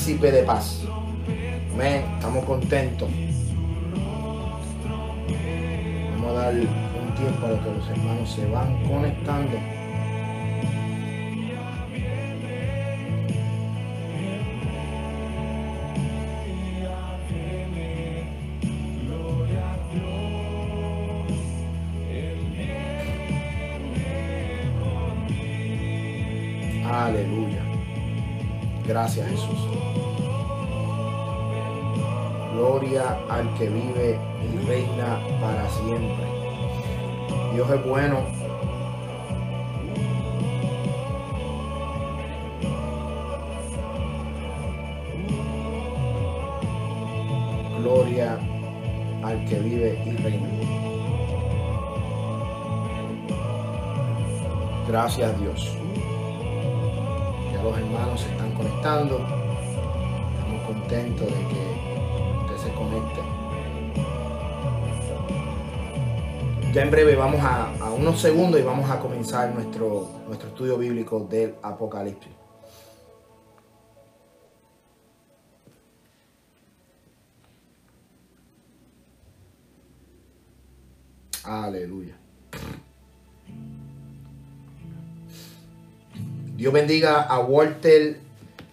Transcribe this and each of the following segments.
príncipe de paz. Amén. Estamos contentos. Vamos a dar un tiempo a que los hermanos se van conectando. Aleluya. Gracias Jesús. Al que vive y reina para siempre. Dios es bueno. Gloria al que vive y reina. Gracias Dios los hermanos se están conectando. Estamos contentos de que se conecte. Ya en breve vamos a, a, unos segundos y vamos a comenzar nuestro, nuestro estudio bíblico del Apocalipsis. Aleluya. Dios bendiga a Walter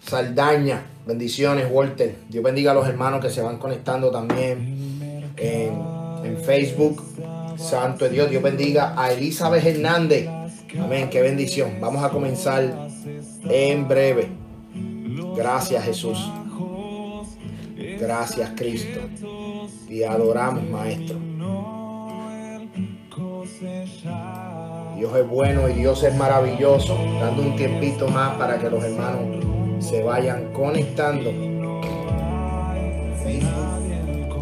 Saldaña. Bendiciones, Walter. Dios bendiga a los hermanos que se van conectando también en, Facebook. Santo es Dios. Dios bendiga a Elizabeth Hernández. Amén. Qué bendición. Vamos a comenzar en breve. Gracias, Jesús. Gracias, Cristo. Y adoramos, Maestro. Dios es bueno y Dios es maravilloso, dando un tiempito más para que los hermanos se vayan conectando.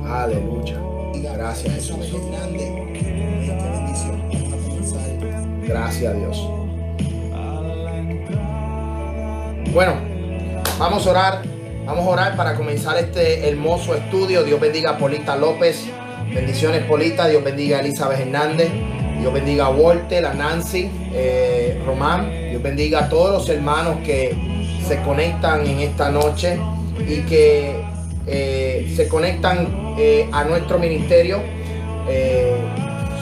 Aleluya. Gracias Jesús. Gracias Dios. Bueno, vamos a orar. Vamos a orar para comenzar este hermoso estudio. Dios bendiga a Polita López. Bendiciones Polita. Dios bendiga a Elizabeth Hernández. Dios bendiga a Walter, a Nancy, eh, Román. Dios bendiga a todos los hermanos que se conectan en esta noche y que eh, se conectan eh, a nuestro ministerio.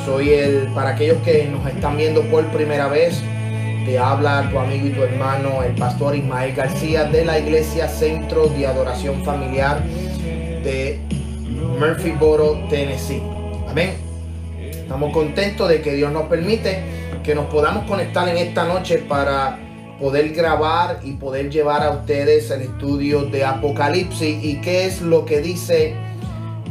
soy el, para aquellos que nos están viendo por primera vez, te habla tu amigo y tu hermano, el pastor Ismael García de la Iglesia Centro de Adoración Familiar de Murphyboro, Tennessee. Amén. Estamos contentos de que Dios nos permite que nos podamos conectar en esta noche para poder grabar y poder llevar a ustedes el estudio de Apocalipsis y qué es lo que dice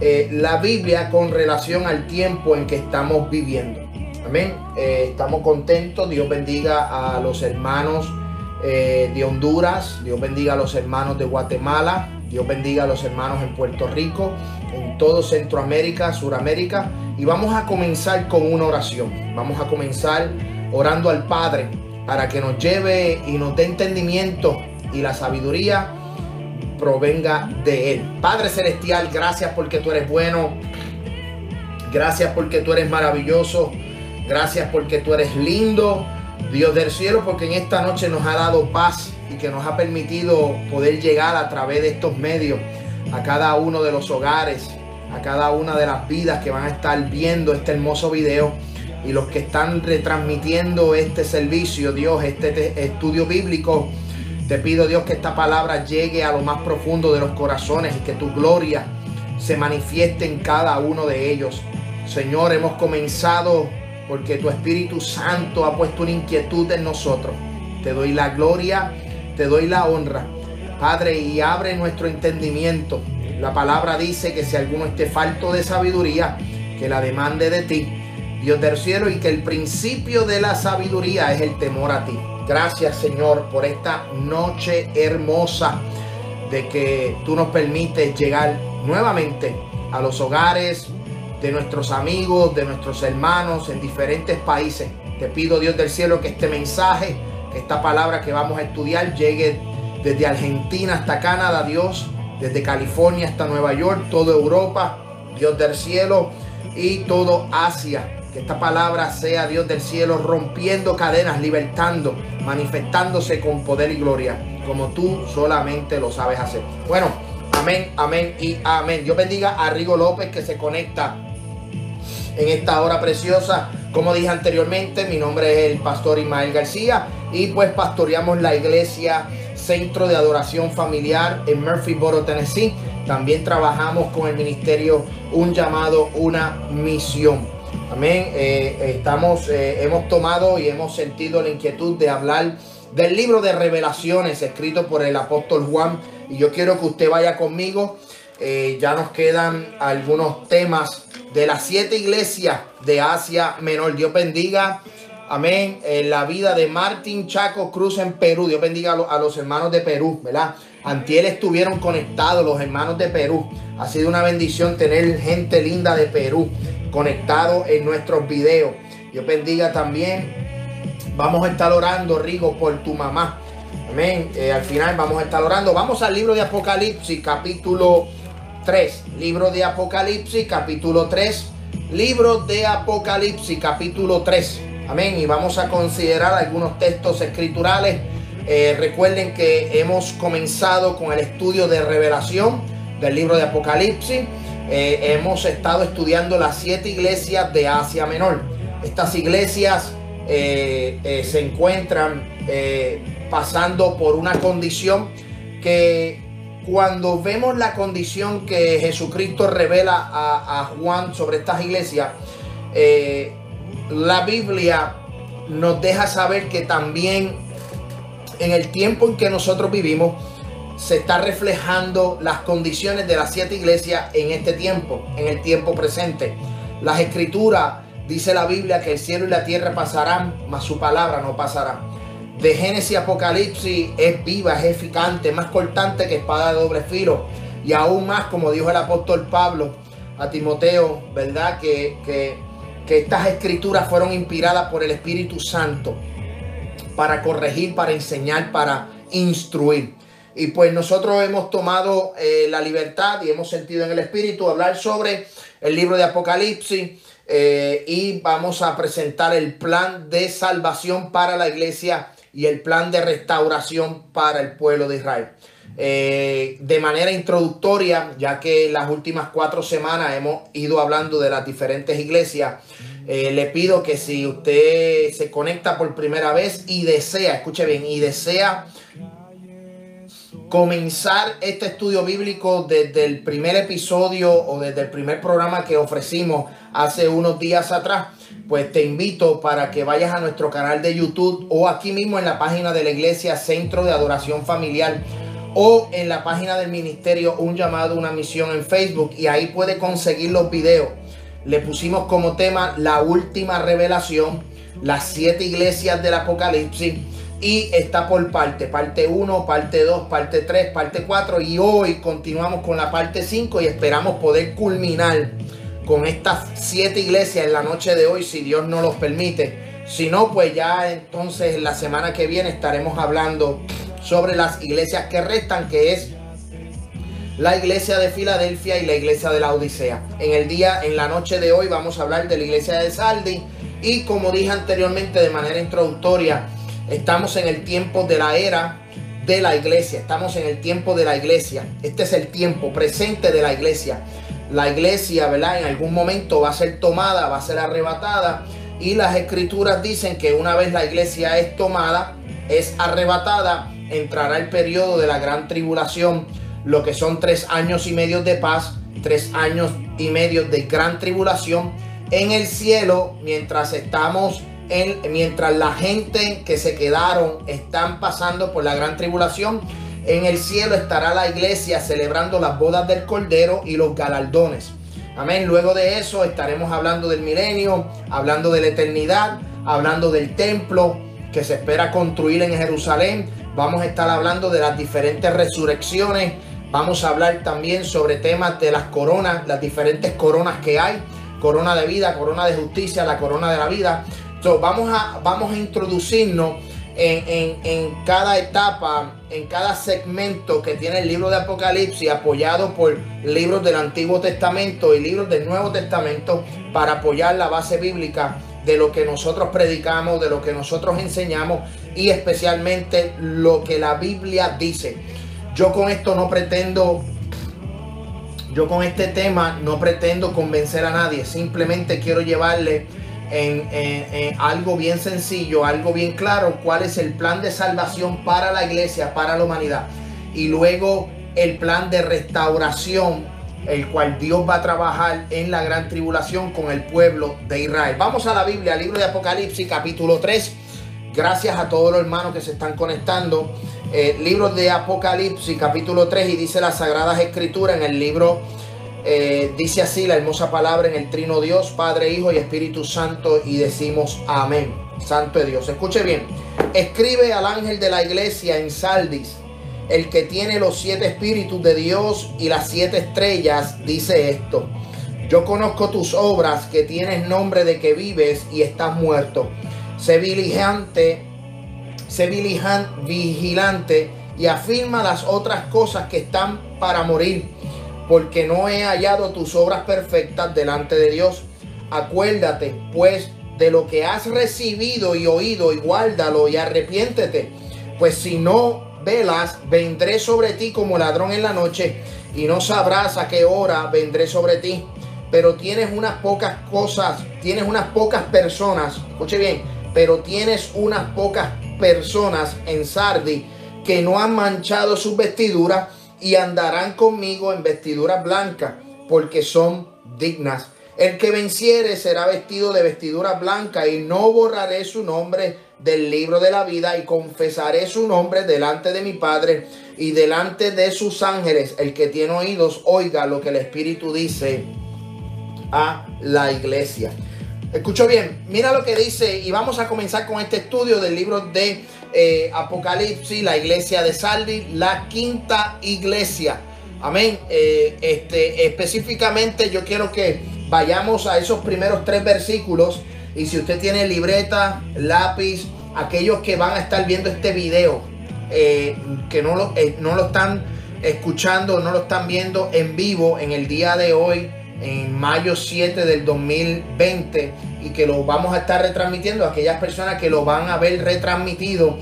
eh, la Biblia con relación al tiempo en que estamos viviendo. Amén. Eh, estamos contentos. Dios bendiga a los hermanos eh, de Honduras. Dios bendiga a los hermanos de Guatemala. Dios bendiga a los hermanos en Puerto Rico, en todo Centroamérica, Suramérica. Y vamos a comenzar con una oración. Vamos a comenzar orando al Padre para que nos lleve y nos dé entendimiento y la sabiduría provenga de Él. Padre Celestial, gracias porque tú eres bueno. Gracias porque tú eres maravilloso. Gracias porque tú eres lindo. Dios del cielo, porque en esta noche nos ha dado paz y que nos ha permitido poder llegar a través de estos medios a cada uno de los hogares, a cada una de las vidas que van a estar viendo este hermoso video y los que están retransmitiendo este servicio, Dios, este estudio bíblico. Te pido, Dios, que esta palabra llegue a lo más profundo de los corazones y que tu gloria se manifieste en cada uno de ellos. Señor, hemos comenzado porque tu Espíritu Santo ha puesto una inquietud en nosotros. Te doy la gloria, te doy la honra, Padre, y abre nuestro entendimiento la palabra dice que si alguno esté falto de sabiduría, que la demande de ti, Dios del cielo, y que el principio de la sabiduría es el temor a ti. Gracias, Señor, por esta noche hermosa de que tú nos permites llegar nuevamente a los hogares de nuestros amigos, de nuestros hermanos en diferentes países. Te pido, Dios del cielo, que este mensaje, que esta palabra que vamos a estudiar llegue desde Argentina hasta Canadá, Dios, desde California hasta Nueva York, toda Europa, Dios del cielo y todo Asia. Que esta palabra sea Dios del cielo rompiendo cadenas, libertando, manifestándose con poder y gloria, como tú solamente lo sabes hacer. Bueno, amén, amén y amén. Dios bendiga a Rigo López que se conecta en esta hora preciosa. Como dije anteriormente, mi nombre es el pastor Ismael García y pues pastoreamos la iglesia Centro de Adoración Familiar en Murphyboro, Tennessee. También trabajamos con el ministerio Un llamado, una misión. Amén. Eh, estamos, eh, hemos tomado y hemos sentido la inquietud de hablar del libro de revelaciones escrito por el apóstol Juan. Y yo quiero que usted vaya conmigo. Eh, ya nos quedan algunos temas de las siete iglesias de Asia Menor. Dios bendiga. Amén. La vida de Martín Chaco Cruz en Perú. Dios bendiga a, los hermanos de Perú, ¿verdad? Antiel estuvieron conectados los hermanos de Perú. Ha sido una bendición tener gente linda de Perú conectado en nuestros videos. Dios bendiga también. Vamos a estar orando, Rigo, por tu mamá. Amén. Eh, al final vamos a estar orando. Vamos al libro de Apocalipsis, capítulo 3. Libro de Apocalipsis, capítulo 3. Libro de Apocalipsis, capítulo 3. Amén. Y vamos a considerar algunos textos escriturales. Eh, recuerden que hemos comenzado con el estudio de revelación del libro de Apocalipsis. Eh, hemos estado estudiando las siete iglesias de Asia Menor. Estas iglesias eh, se encuentran pasando por una condición que cuando vemos la condición que Jesucristo revela a, Juan sobre estas iglesias, la Biblia nos deja saber que también en el tiempo en que nosotros vivimos, se está reflejando las condiciones de las siete iglesias en este tiempo, en el tiempo presente. Las escrituras, dice la Biblia, que el cielo y la tierra pasarán, mas su palabra no pasará de Génesis Apocalipsis es viva, es eficante, más cortante que espada de doble filo. Y aún más, como dijo el apóstol Pablo a Timoteo, ¿verdad? Que, que estas escrituras fueron inspiradas por el Espíritu Santo para corregir, para enseñar, para instruir. Y pues nosotros hemos tomado eh, la libertad y hemos sentido en el Espíritu hablar sobre el libro de Apocalipsis eh, y vamos a presentar el plan de salvación para la iglesia y el plan de restauración para el pueblo de Israel. Eh, de manera introductoria, ya que las últimas cuatro semanas hemos ido hablando de las diferentes iglesias, eh, le pido que si usted se conecta por primera vez y desea, escuche bien, y desea comenzar este estudio bíblico desde el primer episodio o desde el primer programa que ofrecimos hace unos días atrás, pues te invito para que vayas a nuestro canal de YouTube o aquí mismo en la página de la iglesia Centro de Adoración Familiar o en la página del ministerio Un llamado, una misión en Facebook y ahí puede conseguir los videos. Le pusimos como tema la última revelación, las siete iglesias del Apocalipsis y está por parte, parte 1, parte 2, parte 3, parte 4 y hoy continuamos con la parte 5 y esperamos poder culminar con estas siete iglesias en la noche de hoy, si Dios no los permite. Si no, pues ya entonces la semana que viene estaremos hablando sobre las iglesias que restan, que es la iglesia de Filadelfia y la iglesia de la Odisea. En el día, en la noche de hoy, vamos a hablar de la iglesia de Saldi. Y como dije anteriormente de manera introductoria, estamos en el tiempo de la era de la iglesia. Estamos en el tiempo de la iglesia. Este es el tiempo presente de la iglesia la iglesia, ¿verdad? En algún momento va a ser tomada, va a ser arrebatada. Y las escrituras dicen que una vez la iglesia es tomada, es arrebatada, entrará el periodo de la gran tribulación, lo que son tres años y medio de paz, tres años y medio de gran tribulación en el cielo, mientras estamos en, mientras la gente que se quedaron están pasando por la gran tribulación en el cielo estará la iglesia celebrando las bodas del Cordero y los galardones. Amén. Luego de eso estaremos hablando del milenio, hablando de la eternidad, hablando del templo que se espera construir en Jerusalén. Vamos a estar hablando de las diferentes resurrecciones. Vamos a hablar también sobre temas de las coronas, las diferentes coronas que hay. Corona de vida, corona de justicia, la corona de la vida. Entonces, vamos, a, vamos a introducirnos en, cada etapa, en cada segmento que tiene el libro de Apocalipsis, apoyado por libros del Antiguo Testamento y libros del Nuevo Testamento, para apoyar la base bíblica de lo que nosotros predicamos, de lo que nosotros enseñamos y especialmente lo que la Biblia dice. Yo con esto no pretendo, yo con este tema no pretendo convencer a nadie, simplemente quiero llevarle en, algo bien sencillo, algo bien claro, cuál es el plan de salvación para la iglesia, para la humanidad. Y luego el plan de restauración, el cual Dios va a trabajar en la gran tribulación con el pueblo de Israel. Vamos a la Biblia, libro de Apocalipsis, capítulo 3. Gracias a todos los hermanos que se están conectando. Eh, libro de Apocalipsis, capítulo 3, y dice las Sagradas Escrituras en el libro eh, dice así la hermosa palabra en el trino Dios, Padre, Hijo y Espíritu Santo y decimos amén. Santo de Dios. Escuche bien. Escribe al ángel de la iglesia en Saldis, el que tiene los siete espíritus de Dios y las siete estrellas, dice esto. Yo conozco tus obras, que tienes nombre de que vives y estás muerto. Sé sé vigilante y afirma las otras cosas que están para morir porque no he hallado tus obras perfectas delante de Dios. Acuérdate, pues, de lo que has recibido y oído y guárdalo y arrepiéntete. Pues si no velas, vendré sobre ti como ladrón en la noche y no sabrás a qué hora vendré sobre ti. Pero tienes unas pocas cosas, tienes unas pocas personas, escuche bien, pero tienes unas pocas personas en Sardi que no han manchado sus vestiduras y andarán conmigo en vestiduras blancas, porque son dignas. El que venciere será vestido de vestiduras blancas y no borraré su nombre del libro de la vida y confesaré su nombre delante de mi Padre y delante de sus ángeles. El que tiene oídos, oiga lo que el Espíritu dice a la iglesia. Escucho bien, mira lo que dice y vamos a comenzar con este estudio del libro de eh, Apocalipsis, la iglesia de Saldi, la quinta iglesia. Amén. Eh, este, específicamente yo quiero que vayamos a esos primeros tres versículos y si usted tiene libreta, lápiz, aquellos que van a estar viendo este video, eh, que no lo, no lo están escuchando, no lo están viendo en vivo en el día de hoy, en mayo 7 del 2020 y que lo vamos a estar retransmitiendo aquellas personas que lo van a ver retransmitido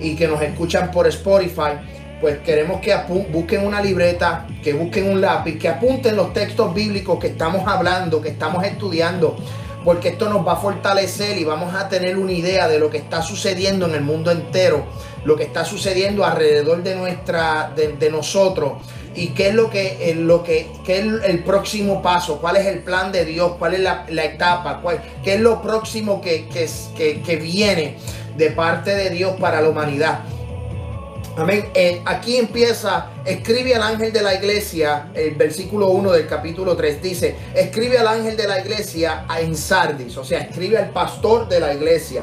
y que nos escuchan por Spotify pues queremos que busquen una libreta, que busquen un lápiz, que apunten los textos bíblicos que estamos hablando, que estamos estudiando, porque esto nos va a fortalecer y vamos a tener una idea de lo que está sucediendo en el mundo entero, lo que está sucediendo alrededor de nuestra, de nosotros y qué es lo que, lo que, qué es el próximo paso, cuál es el plan de Dios, cuál es la, etapa, cuál, qué es lo próximo que, que, que, viene de parte de Dios para la humanidad. Amén. Eh, aquí empieza, escribe al ángel de la iglesia, el versículo 1 del capítulo 3 dice, escribe al ángel de la iglesia en Sardis, o sea, escribe al pastor de la iglesia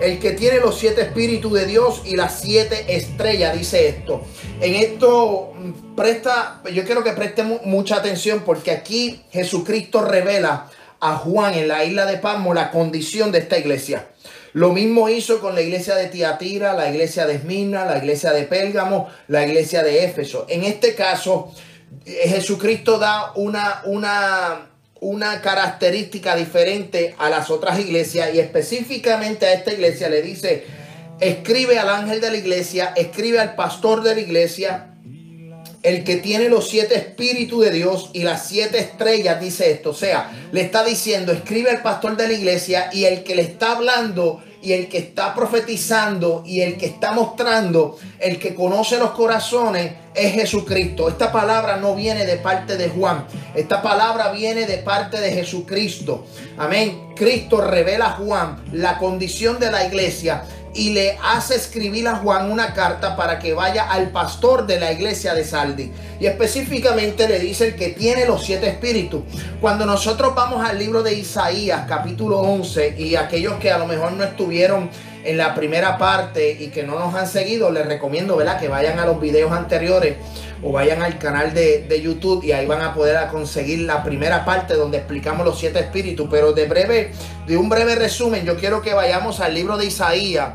el que tiene los siete espíritus de Dios y las siete estrellas, dice esto. En esto mm, presta, yo quiero que preste mucha atención porque aquí Jesucristo revela a Juan en la isla de Palmo la condición de esta iglesia. Lo mismo hizo con la iglesia de Tiatira, la iglesia de Esmirna, la iglesia de Pélgamo, la iglesia de Éfeso. En este caso, eh, Jesucristo da una, una una característica diferente a las otras iglesias y específicamente a esta iglesia le dice, escribe al ángel de la iglesia, escribe al pastor de la iglesia, el que tiene los siete espíritus de Dios y las siete estrellas, dice esto. O sea, le está diciendo, escribe al pastor de la iglesia y el que le está hablando y el que está profetizando y el que está mostrando, el que conoce los corazones es Jesucristo. Esta palabra no viene de parte de Juan, esta palabra viene de parte de Jesucristo. Amén. Cristo revela a Juan la condición de la iglesia y le hace escribir a Juan una carta para que vaya al pastor de la iglesia de Saldi. Y específicamente le dice el que tiene los siete espíritus. Cuando nosotros vamos al libro de Isaías, capítulo 11, y aquellos que a lo mejor no estuvieron en la primera parte y que no nos han seguido, les recomiendo ¿verdad? que vayan a los videos anteriores o vayan al canal de, de, YouTube y ahí van a poder conseguir la primera parte donde explicamos los siete espíritus. Pero de breve, de un breve resumen, yo quiero que vayamos al libro de Isaías,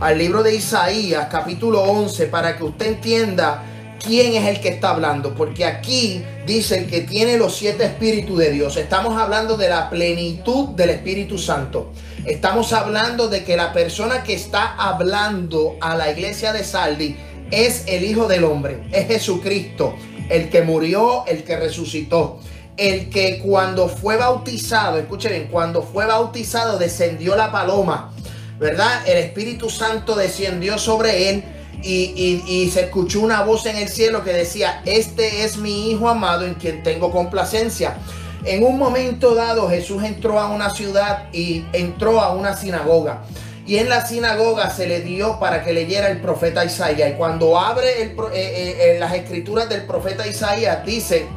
al libro de Isaías, capítulo 11, para que usted entienda quién es el que está hablando, porque aquí dice el que tiene los siete espíritus de Dios. Estamos hablando de la plenitud del Espíritu Santo. Estamos hablando de que la persona que está hablando a la iglesia de Saldi es el Hijo del Hombre, es Jesucristo, el que murió, el que resucitó, el que cuando fue bautizado, escuchen bien, cuando fue bautizado descendió la paloma, ¿verdad? El Espíritu Santo descendió sobre él y, se escuchó una voz en el cielo que decía, este es mi Hijo amado en quien tengo complacencia. En un momento dado Jesús entró a una ciudad y entró a una sinagoga. Y en la sinagoga se le dio para que leyera el profeta Isaías. Y cuando abre eh, eh, eh, las escrituras del profeta Isaías, dice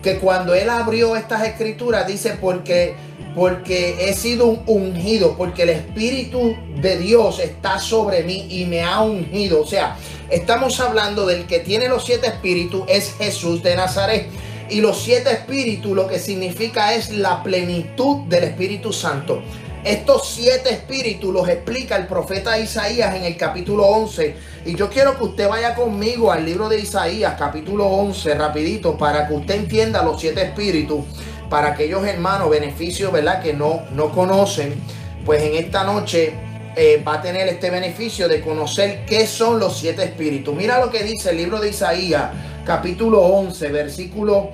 que cuando él abrió estas escrituras, dice porque porque he sido un ungido, porque el Espíritu de Dios está sobre mí y me ha ungido. O sea, estamos hablando del que tiene los siete espíritus, es Jesús de Nazaret. Y los siete espíritus lo que significa es la plenitud del Espíritu Santo. Estos siete espíritus los explica el profeta Isaías en el capítulo 11. Y yo quiero que usted vaya conmigo al libro de Isaías, capítulo 11, rapidito, para que usted entienda los siete espíritus para aquellos hermanos, beneficios, ¿verdad? Que no, no conocen, pues en esta noche eh, va a tener este beneficio de conocer qué son los siete espíritus. Mira lo que dice el libro de Isaías, capítulo 11, versículo,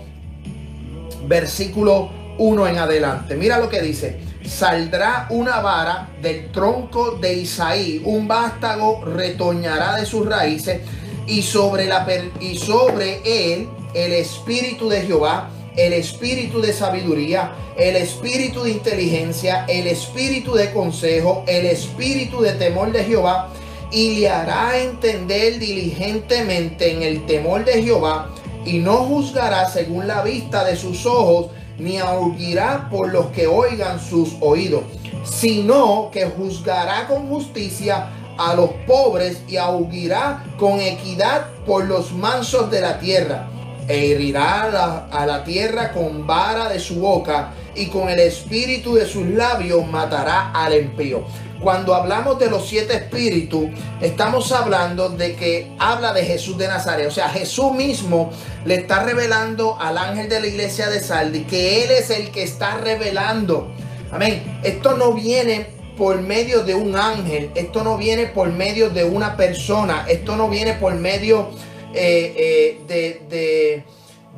versículo 1 en adelante. Mira lo que dice. Saldrá una vara del tronco de Isaí, un vástago retoñará de sus raíces y sobre, la, y sobre él el espíritu de Jehová el espíritu de sabiduría, el espíritu de inteligencia, el espíritu de consejo, el espíritu de temor de Jehová, y le hará entender diligentemente en el temor de Jehová, y no juzgará según la vista de sus ojos, ni aullará por los que oigan sus oídos, sino que juzgará con justicia a los pobres y aullará con equidad por los mansos de la tierra e herirá a la, tierra con vara de su boca y con el espíritu de sus labios matará al impío. Cuando hablamos de los siete espíritus, estamos hablando de que habla de Jesús de Nazaret. O sea, Jesús mismo le está revelando al ángel de la iglesia de Saldi que Él es el que está revelando. Amén. Esto no viene por medio de un ángel. Esto no viene por medio de una persona. Esto no viene por medio eh, eh, de, de,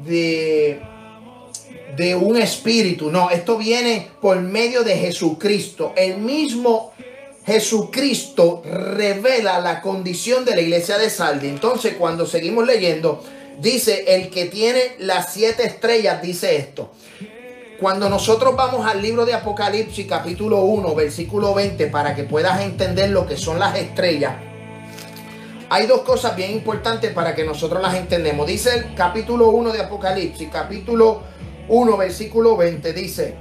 de, un espíritu. No, esto viene por medio de Jesucristo. El mismo Jesucristo revela la condición de la iglesia de Saldi. Entonces, cuando seguimos leyendo, dice, el que tiene las siete estrellas, dice esto. Cuando nosotros vamos al libro de Apocalipsis capítulo 1, versículo 20, para que puedas entender lo que son las estrellas, hay dos cosas bien importantes para que nosotros las entendemos. Dice el capítulo 1 de Apocalipsis, capítulo 1, versículo 20, dice,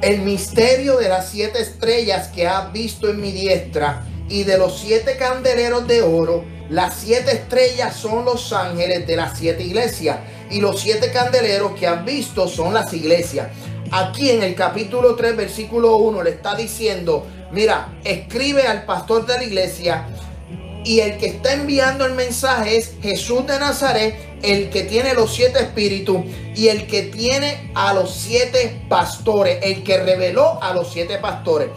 el misterio de las siete estrellas que has visto en mi diestra y de los siete candeleros de oro, las siete estrellas son los ángeles de las siete iglesias y los siete candeleros que has visto son las iglesias. Aquí en el capítulo 3, versículo 1 le está diciendo, mira, escribe al pastor de la iglesia y el que está enviando el mensaje es Jesús de Nazaret, el que tiene los siete espíritus y el que tiene a los siete pastores, el que reveló a los siete pastores.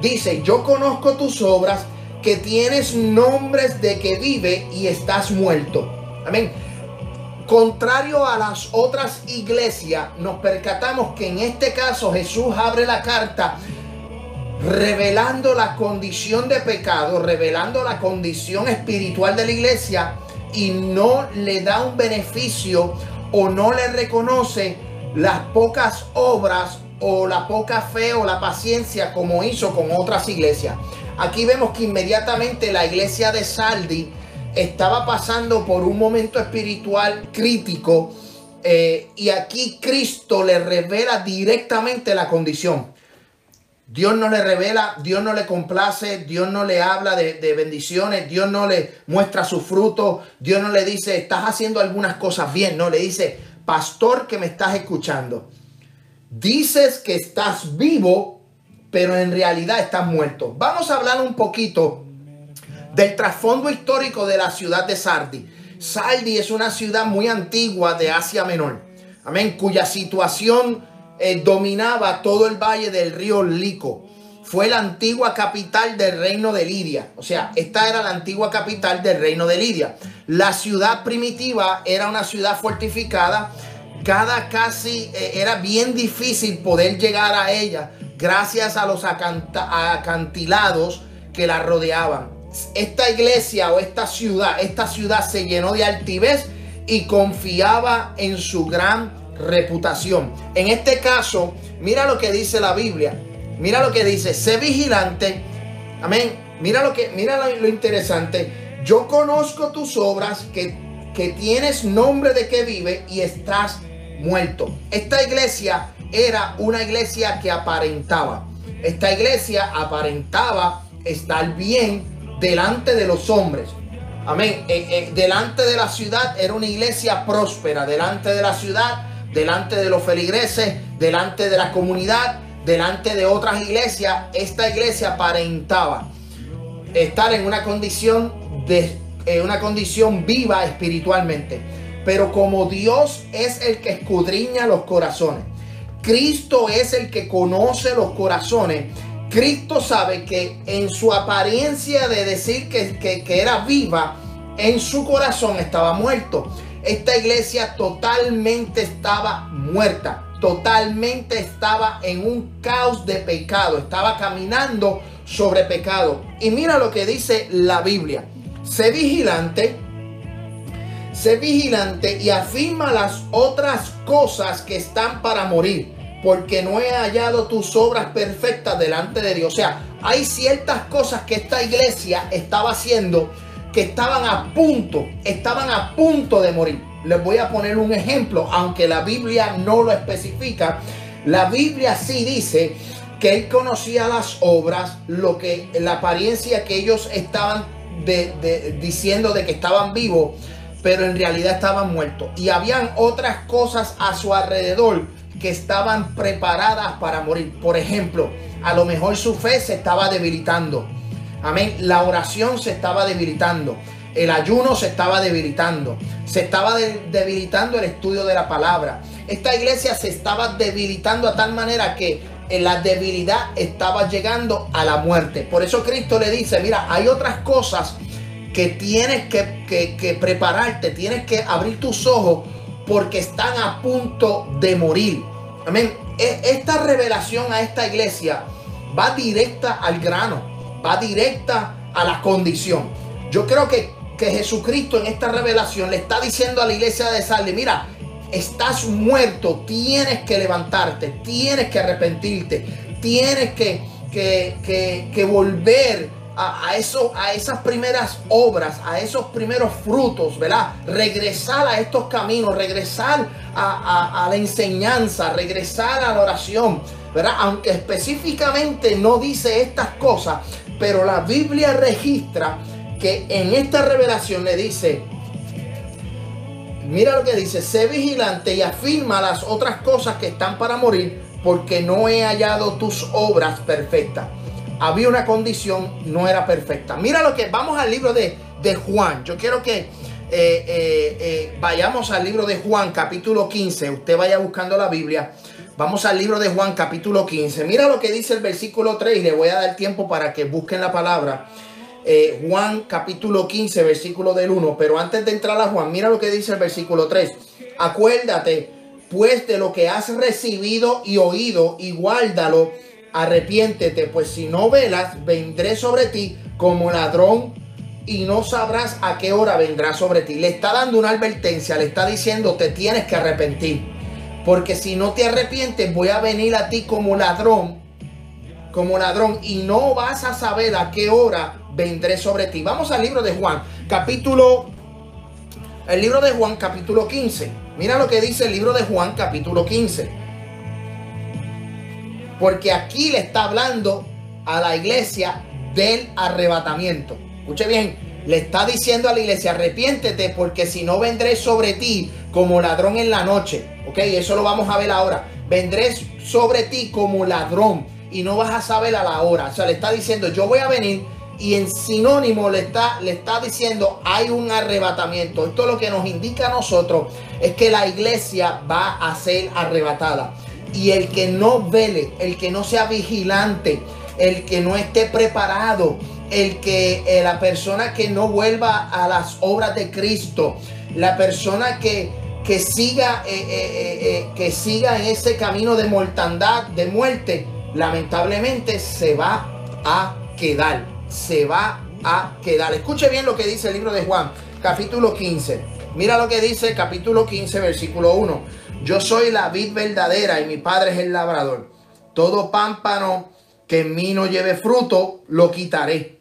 Dice, yo conozco tus obras, que tienes nombres de que vive y estás muerto. Amén. Contrario a las otras iglesias, nos percatamos que en este caso Jesús abre la carta revelando la condición de pecado, revelando la condición espiritual de la iglesia y no le da un beneficio o no le reconoce las pocas obras o la poca fe o la paciencia como hizo con otras iglesias. Aquí vemos que inmediatamente la iglesia de Saldi estaba pasando por un momento espiritual crítico eh, y aquí Cristo le revela directamente la condición. Dios no le revela, Dios no le complace, Dios no le habla de, bendiciones, Dios no le muestra su fruto, Dios no le dice, estás haciendo algunas cosas bien, no, le dice, pastor que me estás escuchando, dices que estás vivo, pero en realidad están muertos. Vamos a hablar un poquito del trasfondo histórico de la ciudad de Sardi. Sardi es una ciudad muy antigua de Asia Menor, amén, cuya situación eh, dominaba todo el valle del río Lico. Fue la antigua capital del reino de Lidia. O sea, esta era la antigua capital del reino de Lidia. La ciudad primitiva era una ciudad fortificada. Cada casi eh, era bien difícil poder llegar a ella gracias a los acantilados que la rodeaban esta iglesia o esta ciudad, esta ciudad se llenó de altivez y confiaba en su gran reputación. En este caso, mira lo que dice la Biblia. Mira lo que dice, sé vigilante. Amén. Mira lo que mira lo, interesante. Yo conozco tus obras que, que tienes nombre de que vive y estás muerto. Esta iglesia era una iglesia que aparentaba. Esta iglesia aparentaba estar bien, delante de los hombres. Amén. Eh, eh, delante de la ciudad era una iglesia próspera. Delante de la ciudad, delante de los feligreses, delante de la comunidad, delante de otras iglesias, esta iglesia aparentaba estar en una condición de una condición viva espiritualmente. Pero como Dios es el que escudriña los corazones, Cristo es el que conoce los corazones Cristo sabe que en su apariencia de decir que, era viva, en su corazón estaba muerto. Esta iglesia totalmente estaba muerta, totalmente estaba en un caos de pecado, estaba caminando sobre pecado. Y mira lo que dice la Biblia. Sé vigilante, sé vigilante y afirma las otras cosas que están para morir porque no he hallado tus obras perfectas delante de Dios. O sea, hay ciertas cosas que esta iglesia estaba haciendo que estaban a punto, estaban a punto de morir. Les voy a poner un ejemplo, aunque la Biblia no lo especifica. La Biblia sí dice que él conocía las obras, lo que la apariencia que ellos estaban diciendo de que estaban vivos, pero en realidad estaban muertos. Y habían otras cosas a su alrededor que estaban preparadas para morir. Por ejemplo, a lo mejor su fe se estaba debilitando. Amén. La oración se estaba debilitando. El ayuno se estaba debilitando. Se estaba debilitando el estudio de la palabra. Esta iglesia se estaba debilitando a tal manera que en la debilidad estaba llegando a la muerte. Por eso Cristo le dice, mira, hay otras cosas que tienes que, que prepararte, tienes que abrir tus ojos porque están a punto de morir. Amén. E, esta revelación a esta iglesia va directa al grano, va directa a la condición. Yo creo que, que Jesucristo en esta revelación le está diciendo a la iglesia de Salde, mira, estás muerto, tienes que levantarte, tienes que arrepentirte, tienes que, que, que, volver a, eso, a esas primeras obras, a esos primeros frutos, ¿verdad? Regresar a estos caminos, regresar a, la enseñanza, regresar a la oración, ¿verdad? Aunque específicamente no dice estas cosas, pero la Biblia registra que en esta revelación le dice, mira lo que dice, sé vigilante y afirma las otras cosas que están para morir, porque no he hallado tus obras perfectas había una condición, no era perfecta. Mira lo que, vamos al libro de, de Juan. Yo quiero que eh, eh, eh, vayamos al libro de Juan capítulo 15. Usted vaya buscando la Biblia. Vamos al libro de Juan capítulo 15. Mira lo que dice el versículo 3 y le voy a dar tiempo para que busquen la palabra. Juan capítulo 15, versículo del 1. Pero antes de entrar a Juan, mira lo que dice el versículo 3. Acuérdate pues de lo que has recibido y oído y guárdalo arrepiéntete, pues si no velas, vendré sobre ti como ladrón y no sabrás a qué hora vendrá sobre ti. Le está dando una advertencia, le está diciendo, te tienes que arrepentir. Porque si no te arrepientes, voy a venir a ti como ladrón, como ladrón, y no vas a saber a qué hora vendré sobre ti. Vamos al libro de Juan, capítulo, el libro de Juan, capítulo 15. Mira lo que dice el libro de Juan, capítulo 15. Porque aquí le está hablando a la iglesia del arrebatamiento. Escuche bien, le está diciendo a la iglesia, arrepiéntete porque si no vendré sobre ti como ladrón en la noche. Ok, eso lo vamos a ver ahora. Vendré sobre ti como ladrón y no vas a saber a la hora. O sea, le está diciendo, yo voy a venir y en sinónimo le está, le está diciendo, hay un arrebatamiento. Esto lo que nos indica a nosotros es que la iglesia va a ser arrebatada. Y el que no vele, el que no sea vigilante, el que no esté preparado, el que eh, la persona que no vuelva a las obras de Cristo, la persona que, que siga, eh, eh, que siga en ese camino de mortandad, de muerte, lamentablemente se va a quedar, se va a quedar. Escuche bien lo que dice el libro de Juan, capítulo 15. Mira lo que dice capítulo 15, versículo 1. Yo soy la vid verdadera y mi padre es el labrador. Todo pámpano que en mí no lleve fruto, lo quitaré.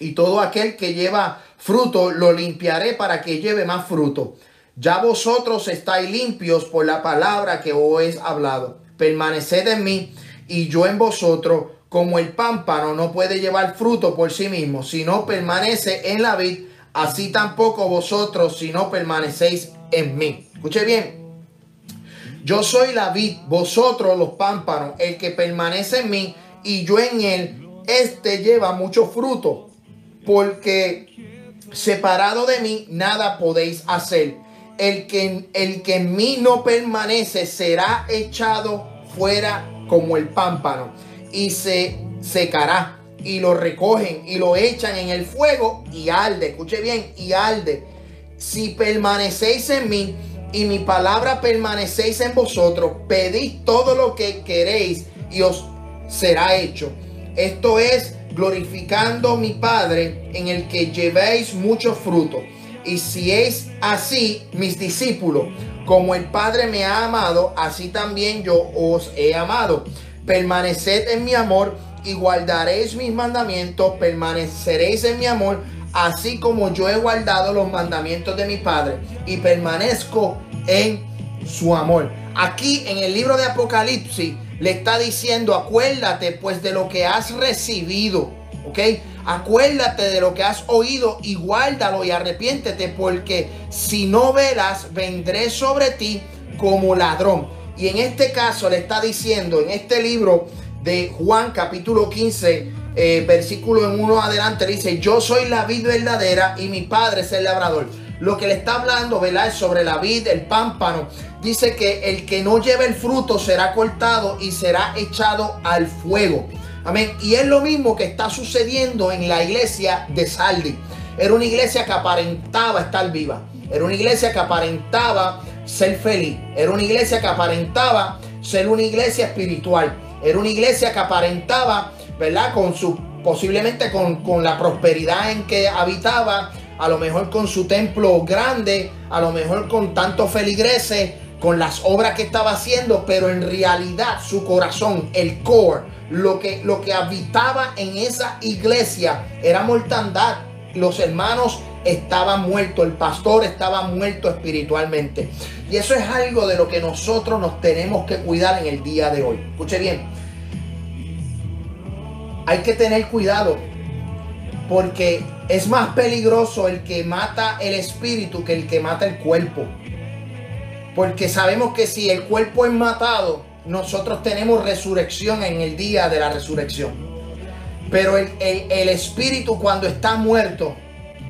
Y todo aquel que lleva fruto, lo limpiaré para que lleve más fruto. Ya vosotros estáis limpios por la palabra que os he hablado. Permaneced en mí y yo en vosotros, como el pámpano no puede llevar fruto por sí mismo, si no permanece en la vid, así tampoco vosotros si no permanecéis en mí. Escuche bien. Yo soy la vid, vosotros los pámpanos, el que permanece en mí y yo en él, este lleva mucho fruto, porque separado de mí nada podéis hacer. El que, el que en mí no permanece será echado fuera como el pámpano y se secará y lo recogen y lo echan en el fuego y arde. Escuche bien, y arde. Si permanecéis en mí y mi palabra permanecéis en vosotros, pedid todo lo que queréis y os será hecho. Esto es glorificando mi Padre en el que llevéis mucho fruto. Y si es así, mis discípulos, como el Padre me ha amado, así también yo os he amado. Permaneced en mi amor y guardaréis mis mandamientos, permaneceréis en mi amor, así como yo he guardado los mandamientos de mi Padre y permanezco en su amor. Aquí en el libro de Apocalipsis le está diciendo, acuérdate pues de lo que has recibido, ¿ok? Acuérdate de lo que has oído y guárdalo y arrepiéntete porque si no verás, vendré sobre ti como ladrón. Y en este caso le está diciendo, en este libro de Juan capítulo 15, eh, versículo en uno adelante, dice, yo soy la vid verdadera y mi padre es el labrador. Lo que le está hablando, ¿verdad? Sobre la vid, el pámpano. Dice que el que no lleve el fruto será cortado y será echado al fuego. Amén. Y es lo mismo que está sucediendo en la iglesia de Saldi. Era una iglesia que aparentaba estar viva. Era una iglesia que aparentaba ser feliz. Era una iglesia que aparentaba ser una iglesia espiritual. Era una iglesia que aparentaba, ¿verdad? Con su, posiblemente con, con la prosperidad en que habitaba, a lo mejor con su templo grande, a lo mejor con tantos feligreses, con las obras que estaba haciendo, pero en realidad su corazón, el core, lo que, lo que habitaba en esa iglesia era mortandad. Los hermanos estaban muertos, el pastor estaba muerto espiritualmente. Y eso es algo de lo que nosotros nos tenemos que cuidar en el día de hoy. Escuche bien. Hay que tener cuidado porque es más peligroso el que mata el espíritu que el que mata el cuerpo. Porque sabemos que si el cuerpo es matado, nosotros tenemos resurrección en el día de la resurrección. Pero el, espíritu cuando está muerto,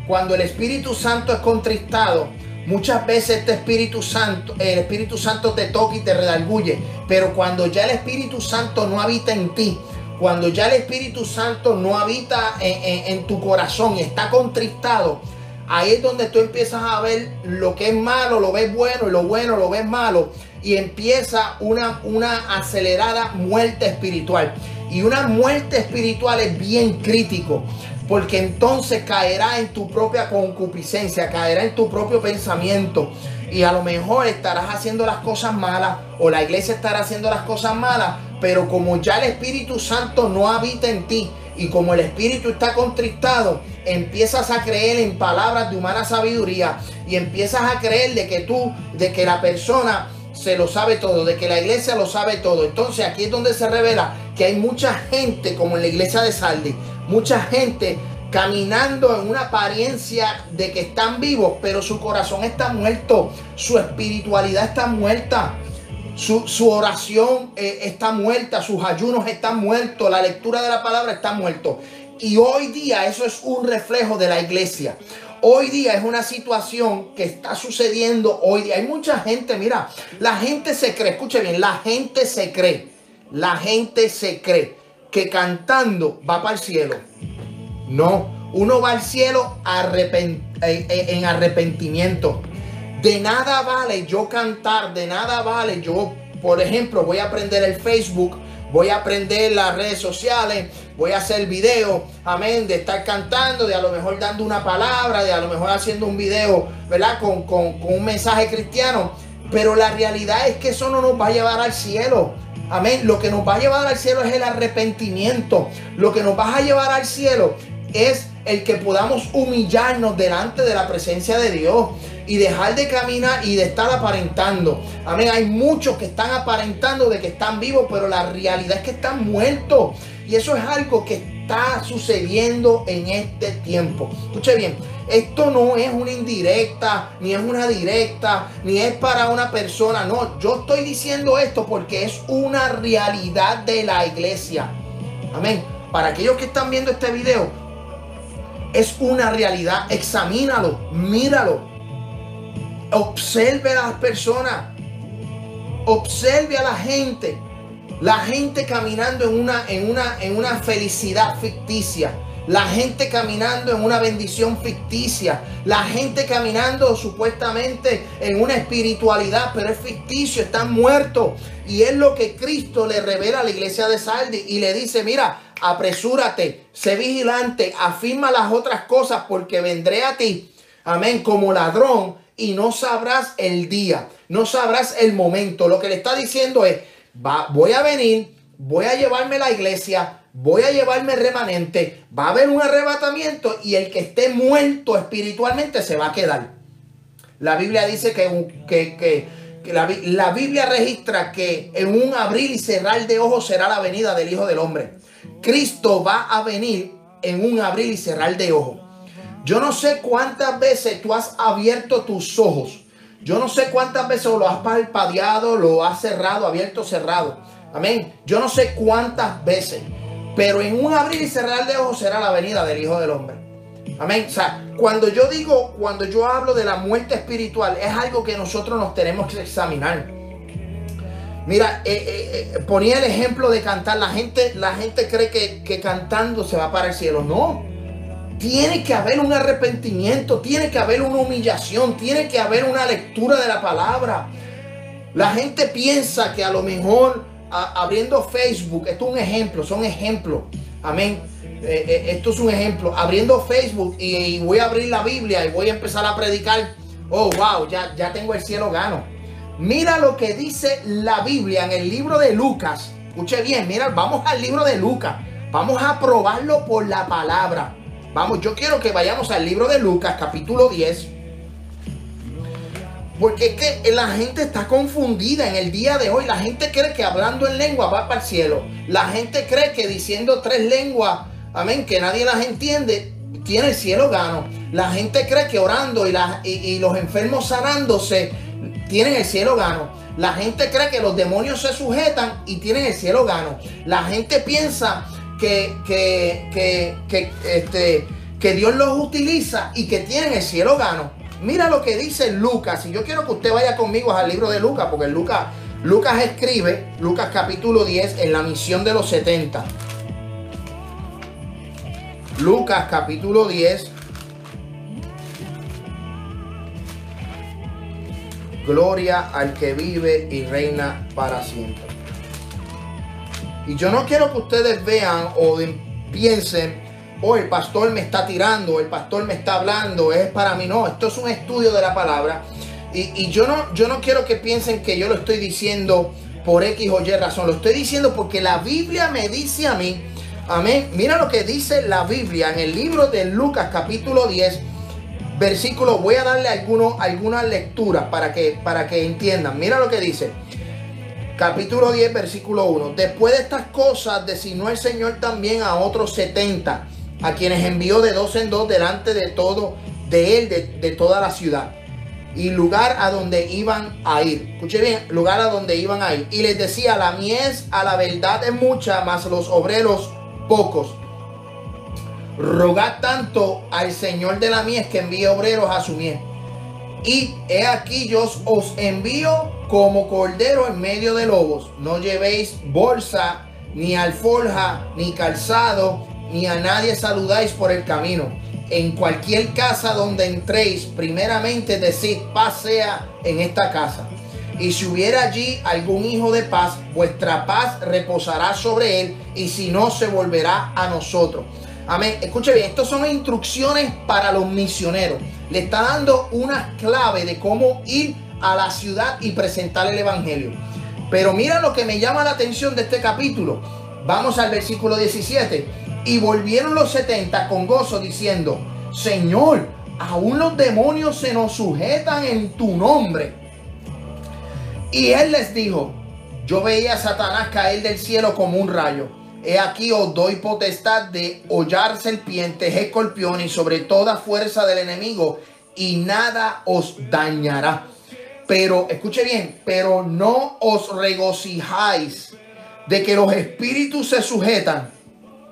cuando el Espíritu Santo es contristado, muchas veces este Espíritu Santo, el Espíritu Santo te toca y te redarguye. Pero cuando ya el Espíritu Santo no habita en ti, cuando ya el Espíritu Santo no habita en, tu corazón y está contristado, ahí es donde tú empiezas a ver lo que es malo, lo ves bueno y lo bueno lo ves malo. Y empieza una, una acelerada muerte espiritual. Y una muerte espiritual es bien crítico. Porque entonces caerá en tu propia concupiscencia, caerá en tu propio pensamiento. Y a lo mejor estarás haciendo las cosas malas o la iglesia estará haciendo las cosas malas pero como ya el Espíritu Santo no habita en ti y como el Espíritu está contristado, empiezas a creer en palabras de humana sabiduría y empiezas a creer de que tú, de que la persona se lo sabe todo, de que la iglesia lo sabe todo. Entonces aquí es donde se revela que hay mucha gente, como en la iglesia de Saldi, mucha gente caminando en una apariencia de que están vivos, pero su corazón está muerto, su espiritualidad está muerta. Su, oración eh, está muerta, sus ayunos están muertos, la lectura de la palabra está muerto. Y hoy día eso es un reflejo de la iglesia. Hoy día es una situación que está sucediendo hoy día. Hay mucha gente, mira, la gente se cree, escuche bien, la gente se cree, la gente se cree que cantando va para el cielo. No, uno va al cielo en arrepentimiento. De nada vale yo cantar, de nada vale yo, por ejemplo, voy a aprender el Facebook, voy a aprender las redes sociales, voy a hacer video, amén, de estar cantando, de a lo mejor dando una palabra, de a lo mejor haciendo un video, ¿verdad? Con, con un mensaje cristiano. Pero la realidad es que eso no nos va a llevar al cielo. Amén. Lo que nos va a llevar al cielo es el arrepentimiento. Lo que nos va a llevar al cielo es el que podamos humillarnos delante de la presencia de Dios y dejar de caminar y de estar aparentando. Amén. Hay muchos que están aparentando de que están vivos, pero la realidad es que están muertos. Y eso es algo que está sucediendo en este tiempo. Escuche bien, esto no es una indirecta, ni es una directa, ni es para una persona. No, yo estoy diciendo esto porque es una realidad de la iglesia. Amén. Para aquellos que están viendo este video, es una realidad. Examínalo, míralo. Observe a las personas. Observe a la gente. La gente caminando en una, en una, en una felicidad ficticia. La gente caminando en una bendición ficticia. La gente caminando supuestamente en una espiritualidad, pero es ficticio, están muertos. Y es lo que Cristo le revela a la iglesia de Saldi y le dice, mira, apresúrate, sé vigilante, afirma las otras cosas porque vendré a ti, amén, como ladrón y no sabrás el día, no sabrás el momento. Lo que le está diciendo es, va, voy a venir, voy a llevarme la iglesia, voy a llevarme remanente, va a haber un arrebatamiento y el que esté muerto espiritualmente se va a quedar. La Biblia dice que, que, que, la, la, Biblia registra que en un abrir y cerrar de ojos será la venida del Hijo del Hombre. Cristo va a venir en un abrir y cerrar de ojos. Yo no sé cuántas veces tú has abierto tus ojos. Yo no sé cuántas veces lo has palpadeado, lo has cerrado, abierto, cerrado. Amén. Yo no sé cuántas veces. Pero en un abrir y cerrar de ojos será la venida del Hijo del Hombre. Amén. O sea, cuando yo digo, cuando yo hablo de la muerte espiritual, es algo que nosotros nos tenemos que examinar. Mira, eh, eh, eh, ponía el ejemplo de cantar. La gente, la gente cree que, que cantando se va para el cielo. No. Tiene que haber un arrepentimiento, tiene que haber una humillación, tiene que haber una lectura de la palabra. La gente piensa que a lo mejor abriendo Facebook, esto es un ejemplo, son ejemplos. Amén. Eh, eh, esto es un ejemplo. Abriendo Facebook y, voy a abrir la Biblia y voy a empezar a predicar. Oh, wow, ya, ya tengo el cielo gano. Mira lo que dice la Biblia en el libro de Lucas. Escuche bien, mira, vamos al libro de Lucas. Vamos a probarlo por la palabra. Vamos, yo quiero que vayamos al libro de Lucas, capítulo 10. Porque es que la gente está confundida en el día de hoy. La gente cree que hablando en lengua va para el cielo. La gente cree que diciendo tres lenguas, amén, que nadie las entiende, tiene el cielo gano. La gente cree que orando y, y los enfermos sanándose, tienen el cielo gano. La gente cree que los demonios se sujetan y tienen el cielo gano. La gente piensa que, que, que, este, que Dios los utiliza y que tienen el cielo gano. Mira lo que dice Lucas. Y yo quiero que usted vaya conmigo al libro de Lucas, porque Lucas, Lucas escribe, Lucas capítulo 10, en la misión de los 70. Lucas capítulo 10. Gloria al que vive y reina para siempre. Y yo no quiero que ustedes vean o piensen, oh, el pastor me está tirando, el pastor me está hablando, es para mí. No, esto es un estudio de la palabra. Y, yo, no, yo no quiero que piensen que yo lo estoy diciendo por X o Y razón. Lo estoy diciendo porque la Biblia me dice a mí, amén. Mira lo que dice la Biblia en el libro de Lucas capítulo 10, versículo. Voy a darle alguno, alguna lectura para que, para que entiendan. Mira lo que dice capítulo 10, versículo 1. Después de estas cosas, designó el Señor también a otros 70, a quienes envió de dos en dos delante de todo, de él, de, toda la ciudad. y lugar a donde iban a ir. Escuche bien, lugar a donde iban a ir. Y les decía, la mies a la verdad es mucha, más los obreros pocos. Rogad tanto al Señor de la mies que envíe obreros a su mies. Y he aquí yo os envío como cordero en medio de lobos. No llevéis bolsa, ni alforja, ni calzado, ni a nadie saludáis por el camino. En cualquier casa donde entréis, primeramente decid, paz sea en esta casa. Y si hubiera allí algún hijo de paz, vuestra paz reposará sobre él, y si no, se volverá a nosotros. Amén. Escuche bien, estas son instrucciones para los misioneros. Le está dando una clave de cómo ir a la ciudad y presentar el evangelio. Pero mira lo que me llama la atención de este capítulo. Vamos al versículo 17. Y volvieron los 70 con gozo diciendo, Señor, aún los demonios se nos sujetan en tu nombre. Y él les dijo, yo veía a Satanás caer del cielo como un rayo. He aquí os doy potestad de hollar serpientes, escorpiones y sobre toda fuerza del enemigo, y nada os dañará. Pero, escuche bien, pero no os regocijáis de que los espíritus se sujetan,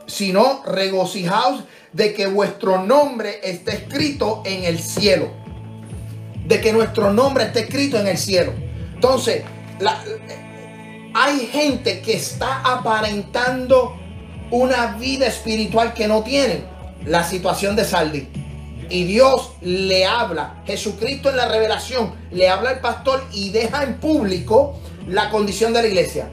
sino regocijaos de que vuestro nombre esté escrito en el cielo. De que nuestro nombre esté escrito en el cielo. Entonces, la, hay gente que está aparentando una vida espiritual que no tienen. La situación de Saldi. Y Dios le habla, Jesucristo en la revelación, le habla al pastor y deja en público la condición de la iglesia.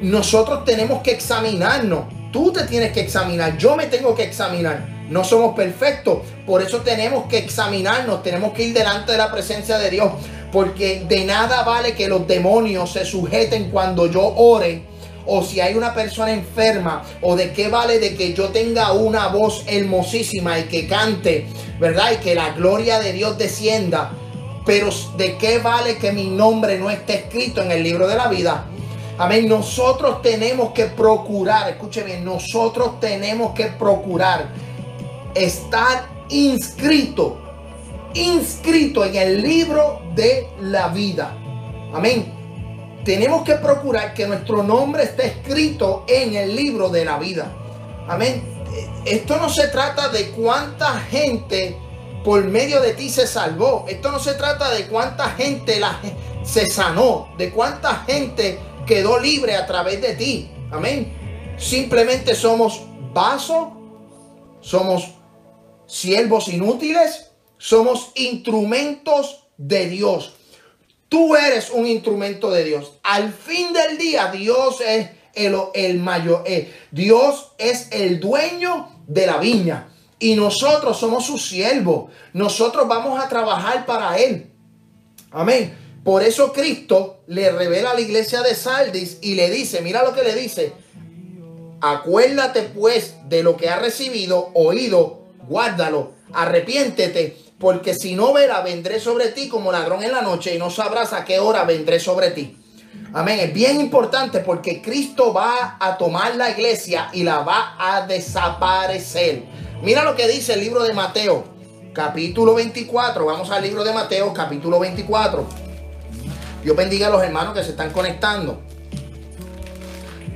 Nosotros tenemos que examinarnos. Tú te tienes que examinar, yo me tengo que examinar. No somos perfectos, por eso tenemos que examinarnos, tenemos que ir delante de la presencia de Dios. Porque de nada vale que los demonios se sujeten cuando yo ore. O si hay una persona enferma. O de qué vale de que yo tenga una voz hermosísima y que cante. ¿Verdad? Y que la gloria de Dios descienda. Pero de qué vale que mi nombre no esté escrito en el libro de la vida. Amén. Nosotros tenemos que procurar. Escuche bien. Nosotros tenemos que procurar estar inscrito inscrito en el libro de la vida. Amén. Tenemos que procurar que nuestro nombre esté escrito en el libro de la vida. Amén. Esto no se trata de cuánta gente por medio de ti se salvó. Esto no se trata de cuánta gente la, se sanó, de cuánta gente quedó libre a través de ti. Amén. Simplemente somos vasos, somos siervos inútiles somos instrumentos de Dios. Tú eres un instrumento de Dios. Al fin del día, Dios es el, el mayor. Eh, Dios es el dueño de la viña. Y nosotros somos sus siervos. Nosotros vamos a trabajar para Él. Amén. Por eso Cristo le revela a la iglesia de Sardis y le dice, mira lo que le dice. Acuérdate pues de lo que has recibido, oído, guárdalo, arrepiéntete porque si no verá, vendré sobre ti como ladrón en la noche y no sabrás a qué hora vendré sobre ti. Amén. Es bien importante porque Cristo va a tomar la iglesia y la va a desaparecer. Mira lo que dice el libro de Mateo, capítulo 24. Vamos al libro de Mateo, capítulo 24. Dios bendiga a los hermanos que se están conectando.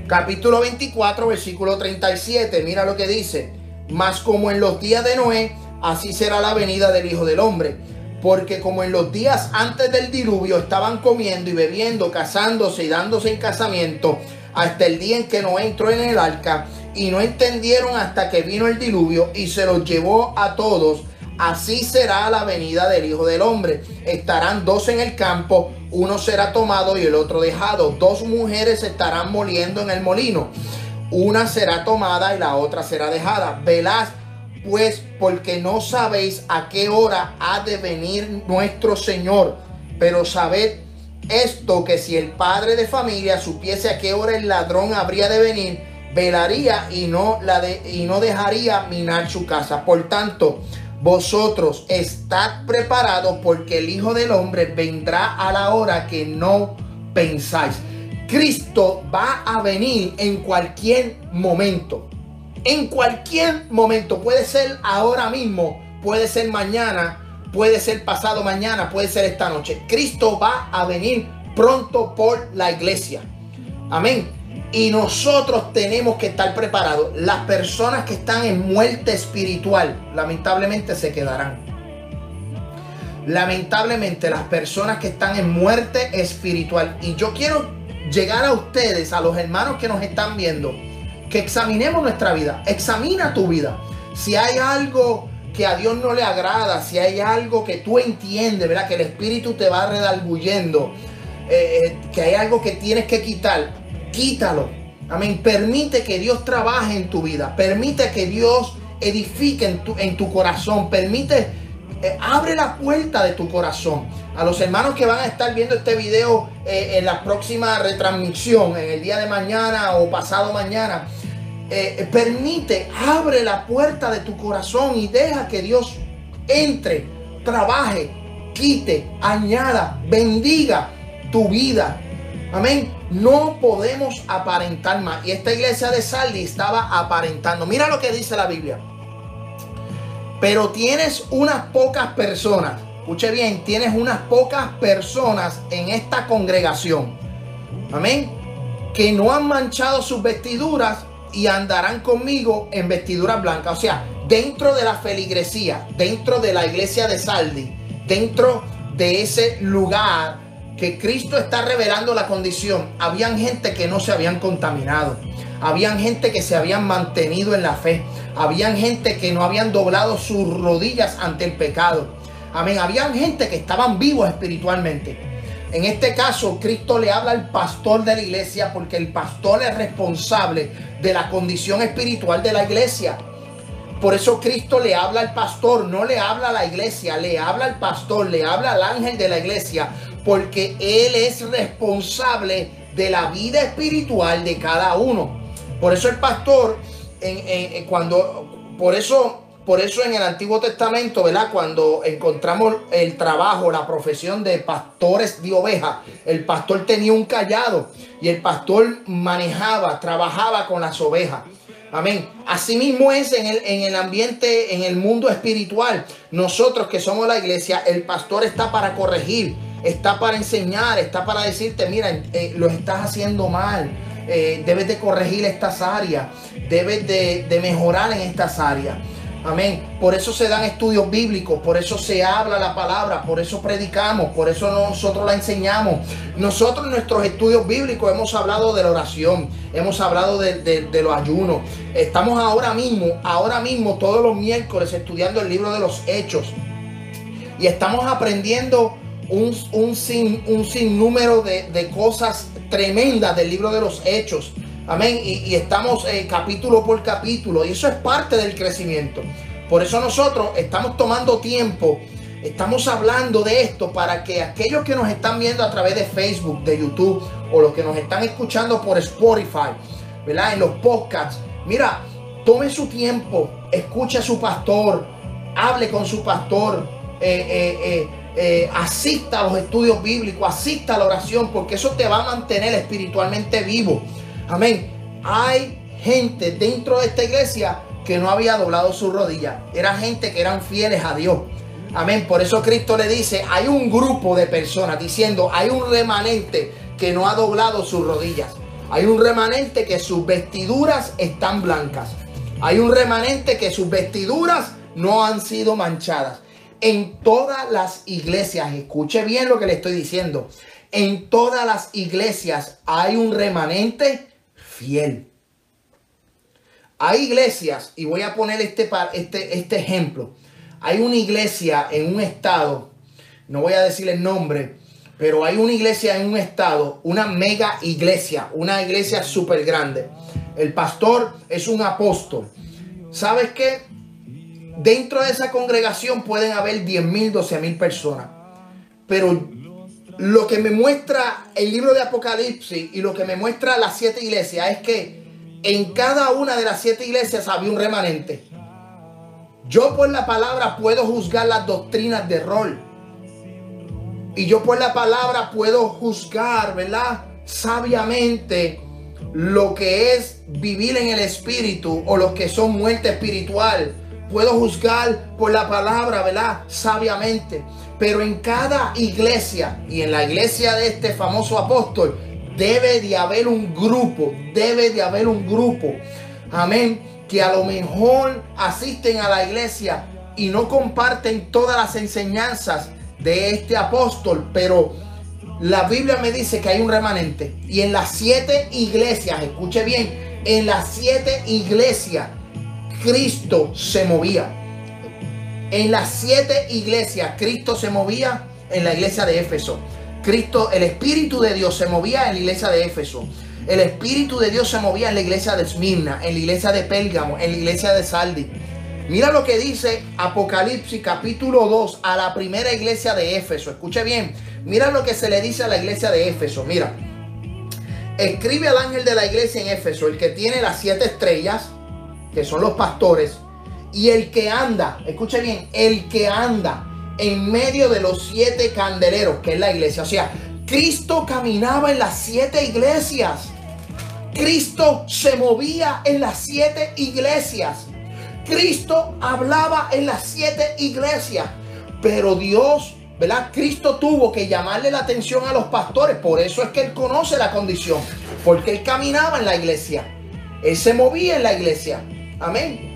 Capítulo 24, versículo 37. Mira lo que dice. Mas como en los días de Noé, así será la venida del Hijo del Hombre. Porque como en los días antes del diluvio estaban comiendo y bebiendo, casándose y dándose en casamiento, hasta el día en que no entró en el arca, y no entendieron hasta que vino el diluvio y se los llevó a todos, así será la venida del Hijo del Hombre. Estarán dos en el campo, uno será tomado y el otro dejado. Dos mujeres estarán moliendo en el molino. Una será tomada y la otra será dejada. Velaz pues porque no sabéis a qué hora ha de venir nuestro Señor. Pero sabed esto, que si el padre de familia supiese a qué hora el ladrón habría de venir, velaría y no, la de, y no dejaría minar su casa. Por tanto, vosotros estad preparados porque el Hijo del Hombre vendrá a la hora que no pensáis. Cristo va a venir en cualquier momento en cualquier momento. Puede ser ahora mismo, puede ser mañana, puede ser pasado mañana, puede ser esta noche. Cristo va a venir pronto por la iglesia. Amén. Y nosotros tenemos que estar preparados. Las personas que están en muerte espiritual, lamentablemente se quedarán. Lamentablemente las personas que están en muerte espiritual. Y yo quiero llegar a ustedes, a los hermanos que nos están viendo, que examinemos nuestra vida. Examina tu vida. Si hay algo que a Dios no le agrada, si hay algo que tú entiendes, ¿verdad? Que el Espíritu te va redarguyendo, eh, eh, que hay algo que tienes que quitar, quítalo. Amén. Permite que Dios trabaje en tu vida. Permite que Dios edifique en tu, en tu corazón. Permite, eh, abre la puerta de tu corazón. A los hermanos que van a estar viendo este video en la próxima retransmisión, en el día de mañana o pasado mañana, eh, permite, abre la puerta de tu corazón y deja que Dios entre, trabaje, quite, añada, bendiga tu vida. Amén. No podemos aparentar más. Y esta iglesia de Saldi estaba aparentando. Mira lo que dice la Biblia. Pero tienes unas pocas personas. Escuche bien, tienes unas pocas personas en esta congregación. Amén. Que no han manchado sus vestiduras y andarán conmigo en vestiduras blancas. O sea, dentro de la feligresía, dentro de la iglesia de Saldi, dentro de ese lugar que Cristo está revelando la condición, habían gente que no se habían contaminado. Habían gente que se habían mantenido en la fe. Habían gente que no habían doblado sus rodillas ante el pecado. Amén. Habían gente que estaban vivos espiritualmente. En este caso, Cristo le habla al pastor de la iglesia porque el pastor es responsable de la condición espiritual de la iglesia. Por eso Cristo le habla al pastor, no le habla a la iglesia, le habla al pastor, le habla al ángel de la iglesia, porque él es responsable de la vida espiritual de cada uno. Por eso el pastor, en, cuando, por eso por eso en el Antiguo Testamento, ¿verdad? Cuando encontramos el trabajo, la profesión de pastores de ovejas, el pastor tenía un callado y el pastor manejaba, trabajaba con las ovejas. Amén. Asimismo es en el, en el ambiente, en el mundo espiritual. Nosotros que somos la iglesia, el pastor está para corregir, está para enseñar, está para decirte, mira, eh, lo estás haciendo mal. Eh, debes de corregir estas áreas, debes de, de mejorar en estas áreas. Amén. Por eso se dan estudios bíblicos, por eso se habla la palabra, por eso predicamos, por eso nosotros la enseñamos. Nosotros en nuestros estudios bíblicos hemos hablado de la oración, hemos hablado de, los ayunos. Estamos ahora mismo, ahora mismo, todos los miércoles estudiando el libro de los hechos. Y estamos aprendiendo un, sin, un sinnúmero de cosas tremendas del libro de los hechos. Amén. Y, estamos eh, capítulo por capítulo. Y eso es parte del crecimiento. Por eso nosotros estamos tomando tiempo. Estamos hablando de esto para que aquellos que nos están viendo a través de Facebook, de YouTube o los que nos están escuchando por Spotify, ¿verdad? En los podcasts. Mira, tome su tiempo, escuche a su pastor, hable con su pastor, eh, eh, asista a los estudios bíblicos, asista a la oración, porque eso te va a mantener espiritualmente vivo. Amén. Hay gente dentro de esta iglesia que no había doblado su rodilla. Era gente que eran fieles a Dios. Amén. Por eso Cristo le dice, hay un grupo de personas diciendo, hay un remanente que no ha doblado sus rodillas. Hay un remanente que sus vestiduras están blancas. Hay un remanente que sus vestiduras no han sido manchadas. En todas las iglesias, escuche bien lo que le estoy diciendo. En todas las iglesias hay un remanente fiel. Hay iglesias, y voy a poner este, este, este ejemplo. Hay una iglesia en un estado, no voy a decir el nombre, pero hay una iglesia en un estado, una mega iglesia, una iglesia súper grande. El pastor es un apóstol. ¿Sabes qué? Dentro de esa congregación pueden haber 10 mil, 12 mil personas. Pero lo que me muestra el libro de Apocalipsis y lo que me muestra las siete iglesias es que en cada una de las siete iglesias había un remanente. Yo por la palabra puedo juzgar las doctrinas de rol. Y yo por la palabra puedo juzgar, ¿verdad? Sabiamente lo que es vivir en el espíritu o lo que son muerte espiritual puedo juzgar por la palabra, ¿verdad? Sabiamente. Pero en cada iglesia y en la iglesia de este famoso apóstol, debe de haber un grupo, debe de haber un grupo, amén, que a lo mejor asisten a la iglesia y no comparten todas las enseñanzas de este apóstol, pero la Biblia me dice que hay un remanente. Y en las siete iglesias, escuche bien, en las siete iglesias, Cristo se movía. En las siete iglesias, Cristo se movía en la iglesia de Éfeso. Cristo, el Espíritu de Dios se movía en la iglesia de Éfeso. El Espíritu de Dios se movía en la iglesia de Esmirna, en la iglesia de Pérgamo, en la iglesia de Saldi. Mira lo que dice Apocalipsis capítulo 2 a la primera iglesia de Éfeso. Escuche bien. Mira lo que se le dice a la iglesia de Éfeso. Mira. Escribe al ángel de la iglesia en Éfeso, el que tiene las siete estrellas, que son los pastores, y el que anda, escuche bien, el que anda en medio de los siete candeleros, que es la iglesia. O sea, Cristo caminaba en las siete iglesias. Cristo se movía en las siete iglesias. Cristo hablaba en las siete iglesias. Pero Dios, ¿verdad? Cristo tuvo que llamarle la atención a los pastores. Por eso es que Él conoce la condición. Porque Él caminaba en la iglesia. Él se movía en la iglesia. Amén.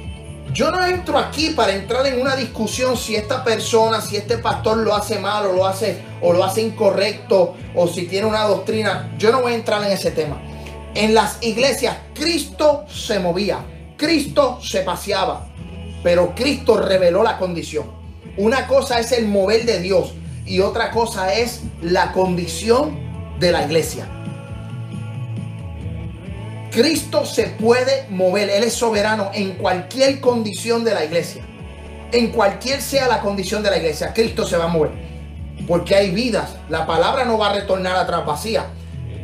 Yo no entro aquí para entrar en una discusión si esta persona, si este pastor lo hace mal o lo hace o lo hace incorrecto o si tiene una doctrina. Yo no voy a entrar en ese tema. En las iglesias Cristo se movía, Cristo se paseaba, pero Cristo reveló la condición. Una cosa es el mover de Dios y otra cosa es la condición de la iglesia. Cristo se puede mover, Él es soberano en cualquier condición de la iglesia. En cualquier sea la condición de la iglesia, Cristo se va a mover. Porque hay vidas. La palabra no va a retornar atrás vacía.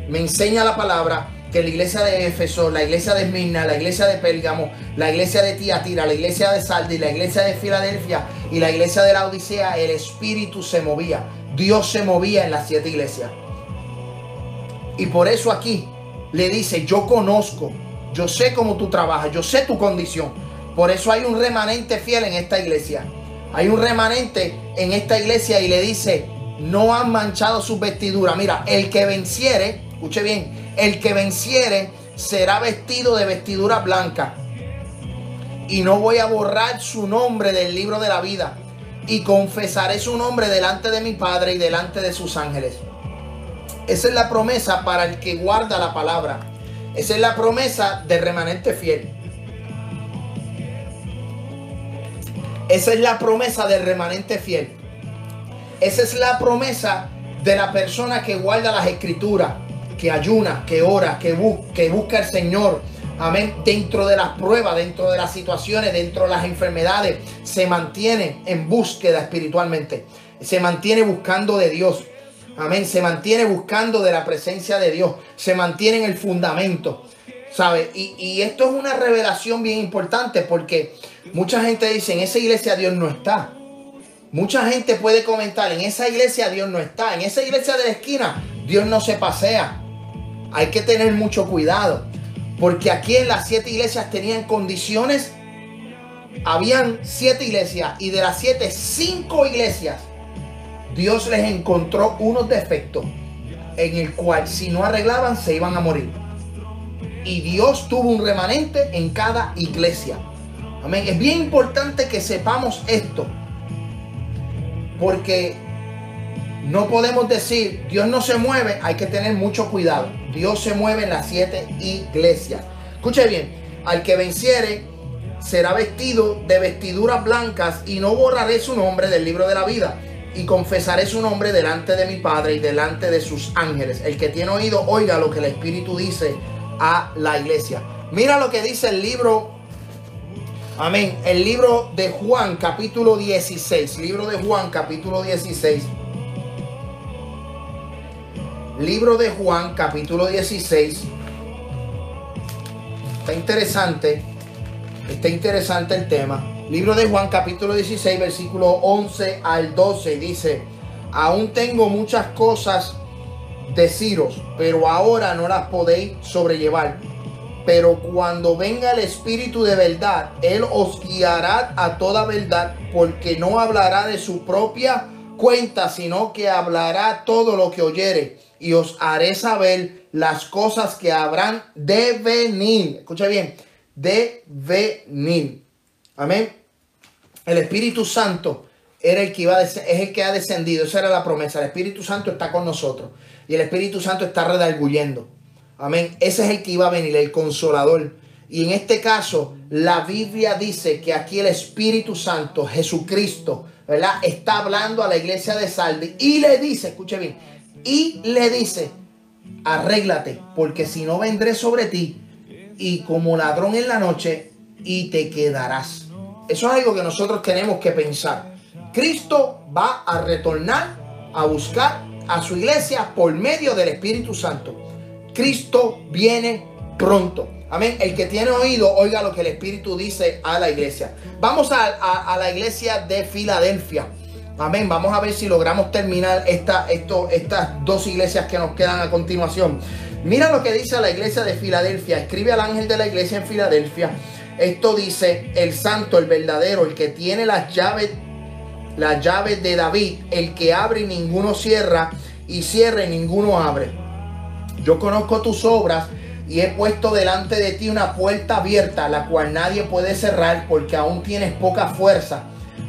Me enseña la palabra que la iglesia de Éfeso, la iglesia de Esmirna, la iglesia de Pérgamo, la iglesia de Tiatira, la iglesia de Saldi, la iglesia de Filadelfia y la iglesia de la Odisea, el Espíritu se movía. Dios se movía en las siete iglesias. Y por eso aquí le dice, yo conozco, yo sé cómo tú trabajas, yo sé tu condición. Por eso hay un remanente fiel en esta iglesia. Hay un remanente en esta iglesia y le dice, no han manchado sus vestiduras. Mira, el que venciere, escuche bien, el que venciere será vestido de vestidura blanca. Y no voy a borrar su nombre del libro de la vida. Y confesaré su nombre delante de mi Padre y delante de sus ángeles. Esa es la promesa para el que guarda la palabra. Esa es la promesa del remanente fiel. Esa es la promesa del remanente fiel. Esa es la promesa de la persona que guarda las escrituras, que ayuna, que ora, que, que busca al Señor. Amén. Dentro de las pruebas, dentro de las situaciones, dentro de las enfermedades, se mantiene en búsqueda espiritualmente. Se mantiene buscando de Dios. Amén. Se mantiene buscando de la presencia de Dios. Se mantiene en el fundamento. ¿Sabe? Y, esto es una revelación bien importante porque mucha gente dice, en esa iglesia Dios no está. Mucha gente puede comentar, en esa iglesia Dios no está. En esa iglesia de la esquina Dios no se pasea. Hay que tener mucho cuidado. Porque aquí en las siete iglesias tenían condiciones. Habían siete iglesias y de las siete, cinco iglesias Dios les encontró unos defectos en el cual si no arreglaban se iban a morir. Y Dios tuvo un remanente en cada iglesia. Amén. Es bien importante que sepamos esto. Porque no podemos decir, Dios no se mueve, hay que tener mucho cuidado. Dios se mueve en las siete iglesias. Escuche bien, al que venciere será vestido de vestiduras blancas y no borraré su nombre del libro de la vida y confesaré su nombre delante de mi Padre y delante de sus ángeles. El que tiene oído, oiga lo que el Espíritu dice a la iglesia. Mira lo que dice el libro, amén, el libro de Juan capítulo 16, libro de Juan capítulo 16. Libro de Juan capítulo 16. Está interesante, está interesante el tema. Libro de Juan capítulo 16 versículo 11 al 12 dice, aún tengo muchas cosas deciros, pero ahora no las podéis sobrellevar. Pero cuando venga el Espíritu de verdad, Él os guiará a toda verdad, porque no hablará de su propia cuenta, sino que hablará todo lo que oyere y os haré saber las cosas que habrán de venir. Escucha bien, de venir. Amén. El Espíritu Santo era el que es el que ha descendido. Esa era la promesa. El Espíritu Santo está con nosotros y el Espíritu Santo está redarguyendo. Amén. Ese es el que iba a venir, el consolador. Y en este caso, la Biblia dice que aquí el Espíritu Santo, Jesucristo, ¿verdad? Está hablando a la iglesia de Saldi y le dice, escuche bien, y le dice, arréglate, porque si no vendré sobre ti y como ladrón en la noche y te quedarás. Eso es algo que nosotros tenemos que pensar. Cristo va a retornar a buscar a su iglesia por medio del Espíritu Santo. Cristo viene pronto. Amén. El que tiene oído, oiga lo que el Espíritu dice a la iglesia. Vamos a, la iglesia de Filadelfia. Amén. Vamos a ver si logramos terminar esta, esto, estas dos iglesias que nos quedan a continuación. Mira lo que dice la iglesia de Filadelfia. Escribe al ángel de la iglesia en Filadelfia. Esto dice el santo, el verdadero, el que tiene las llaves, las llaves de David, el que abre y ninguno cierra, y cierra y ninguno abre. Yo conozco tus obras y he puesto delante de ti una puerta abierta, la cual nadie puede cerrar porque aún tienes poca fuerza.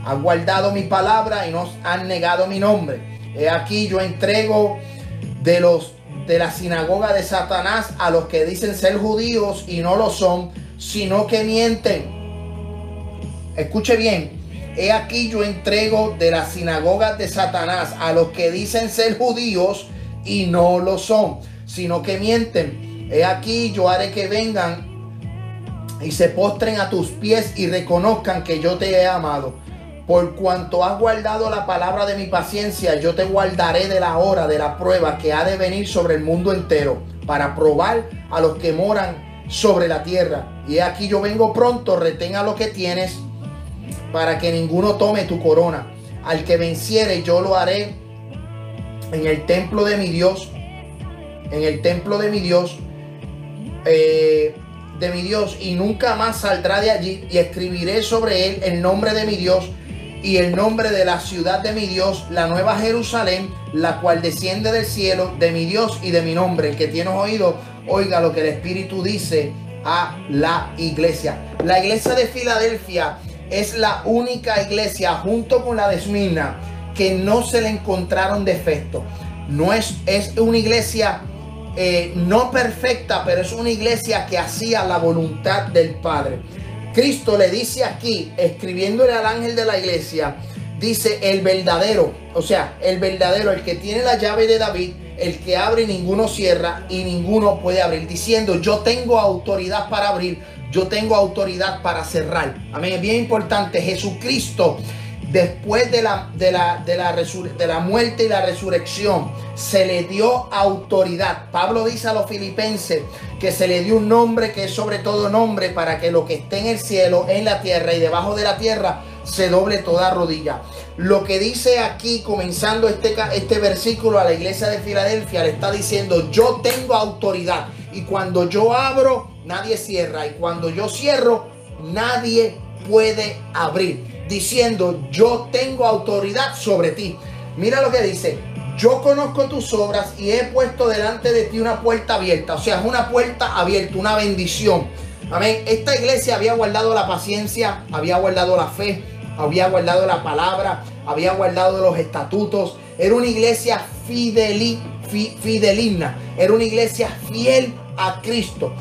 Has guardado mi palabra y no has negado mi nombre. He aquí yo entrego de los de la sinagoga de Satanás a los que dicen ser judíos y no lo son, sino que mienten. Escuche bien. He aquí yo entrego de la sinagoga de Satanás a los que dicen ser judíos y no lo son, sino que mienten. He aquí yo haré que vengan y se postren a tus pies y reconozcan que yo te he amado. Por cuanto has guardado la palabra de mi paciencia, yo te guardaré de la hora de la prueba que ha de venir sobre el mundo entero, para probar a los que moran sobre la tierra. Y aquí yo vengo pronto, retenga lo que tienes, para que ninguno tome tu corona. Al que venciere, yo lo haré en el templo de mi Dios, en el templo de mi Dios, eh, de mi Dios, y nunca más saldrá de allí, y escribiré sobre él el nombre de mi Dios y el nombre de la ciudad de mi Dios, la nueva Jerusalén, la cual desciende del cielo, de mi Dios y de mi nombre. El que tiene oído, oiga lo que el Espíritu dice a la iglesia. La iglesia de Filadelfia es la única iglesia, junto con la de Esmirna, que no se le encontraron defectos. No es, es una iglesia eh, no perfecta, pero es una iglesia que hacía la voluntad del Padre. Cristo le dice aquí, escribiéndole al ángel de la iglesia, dice el verdadero, o sea, el verdadero, el que tiene la llave de David, el que abre ninguno cierra y ninguno puede abrir, diciendo, yo tengo autoridad para abrir, yo tengo autoridad para cerrar. Amén, es bien importante, Jesucristo después de la, de la, de la, de la muerte y la resurrección, se le dio autoridad. Pablo dice a los filipenses que se le dio un nombre que es sobre todo nombre para que lo que esté en el cielo, en la tierra y debajo de la tierra se doble toda rodilla. Lo que dice aquí, comenzando este, este versículo a la iglesia de Filadelfia, le está diciendo, yo tengo autoridad. Y cuando yo abro, nadie cierra. Y cuando yo cierro, nadie puede abrir diciendo, yo tengo autoridad sobre ti. Mira lo que dice, yo conozco tus obras y he puesto delante de ti una puerta abierta. O sea, es una puerta abierta, una bendición. Amén. Esta iglesia había guardado la paciencia, había guardado la fe, había guardado la palabra, había guardado los estatutos. Era una iglesia fideli, fidelina. Era una iglesia fiel a Cristo.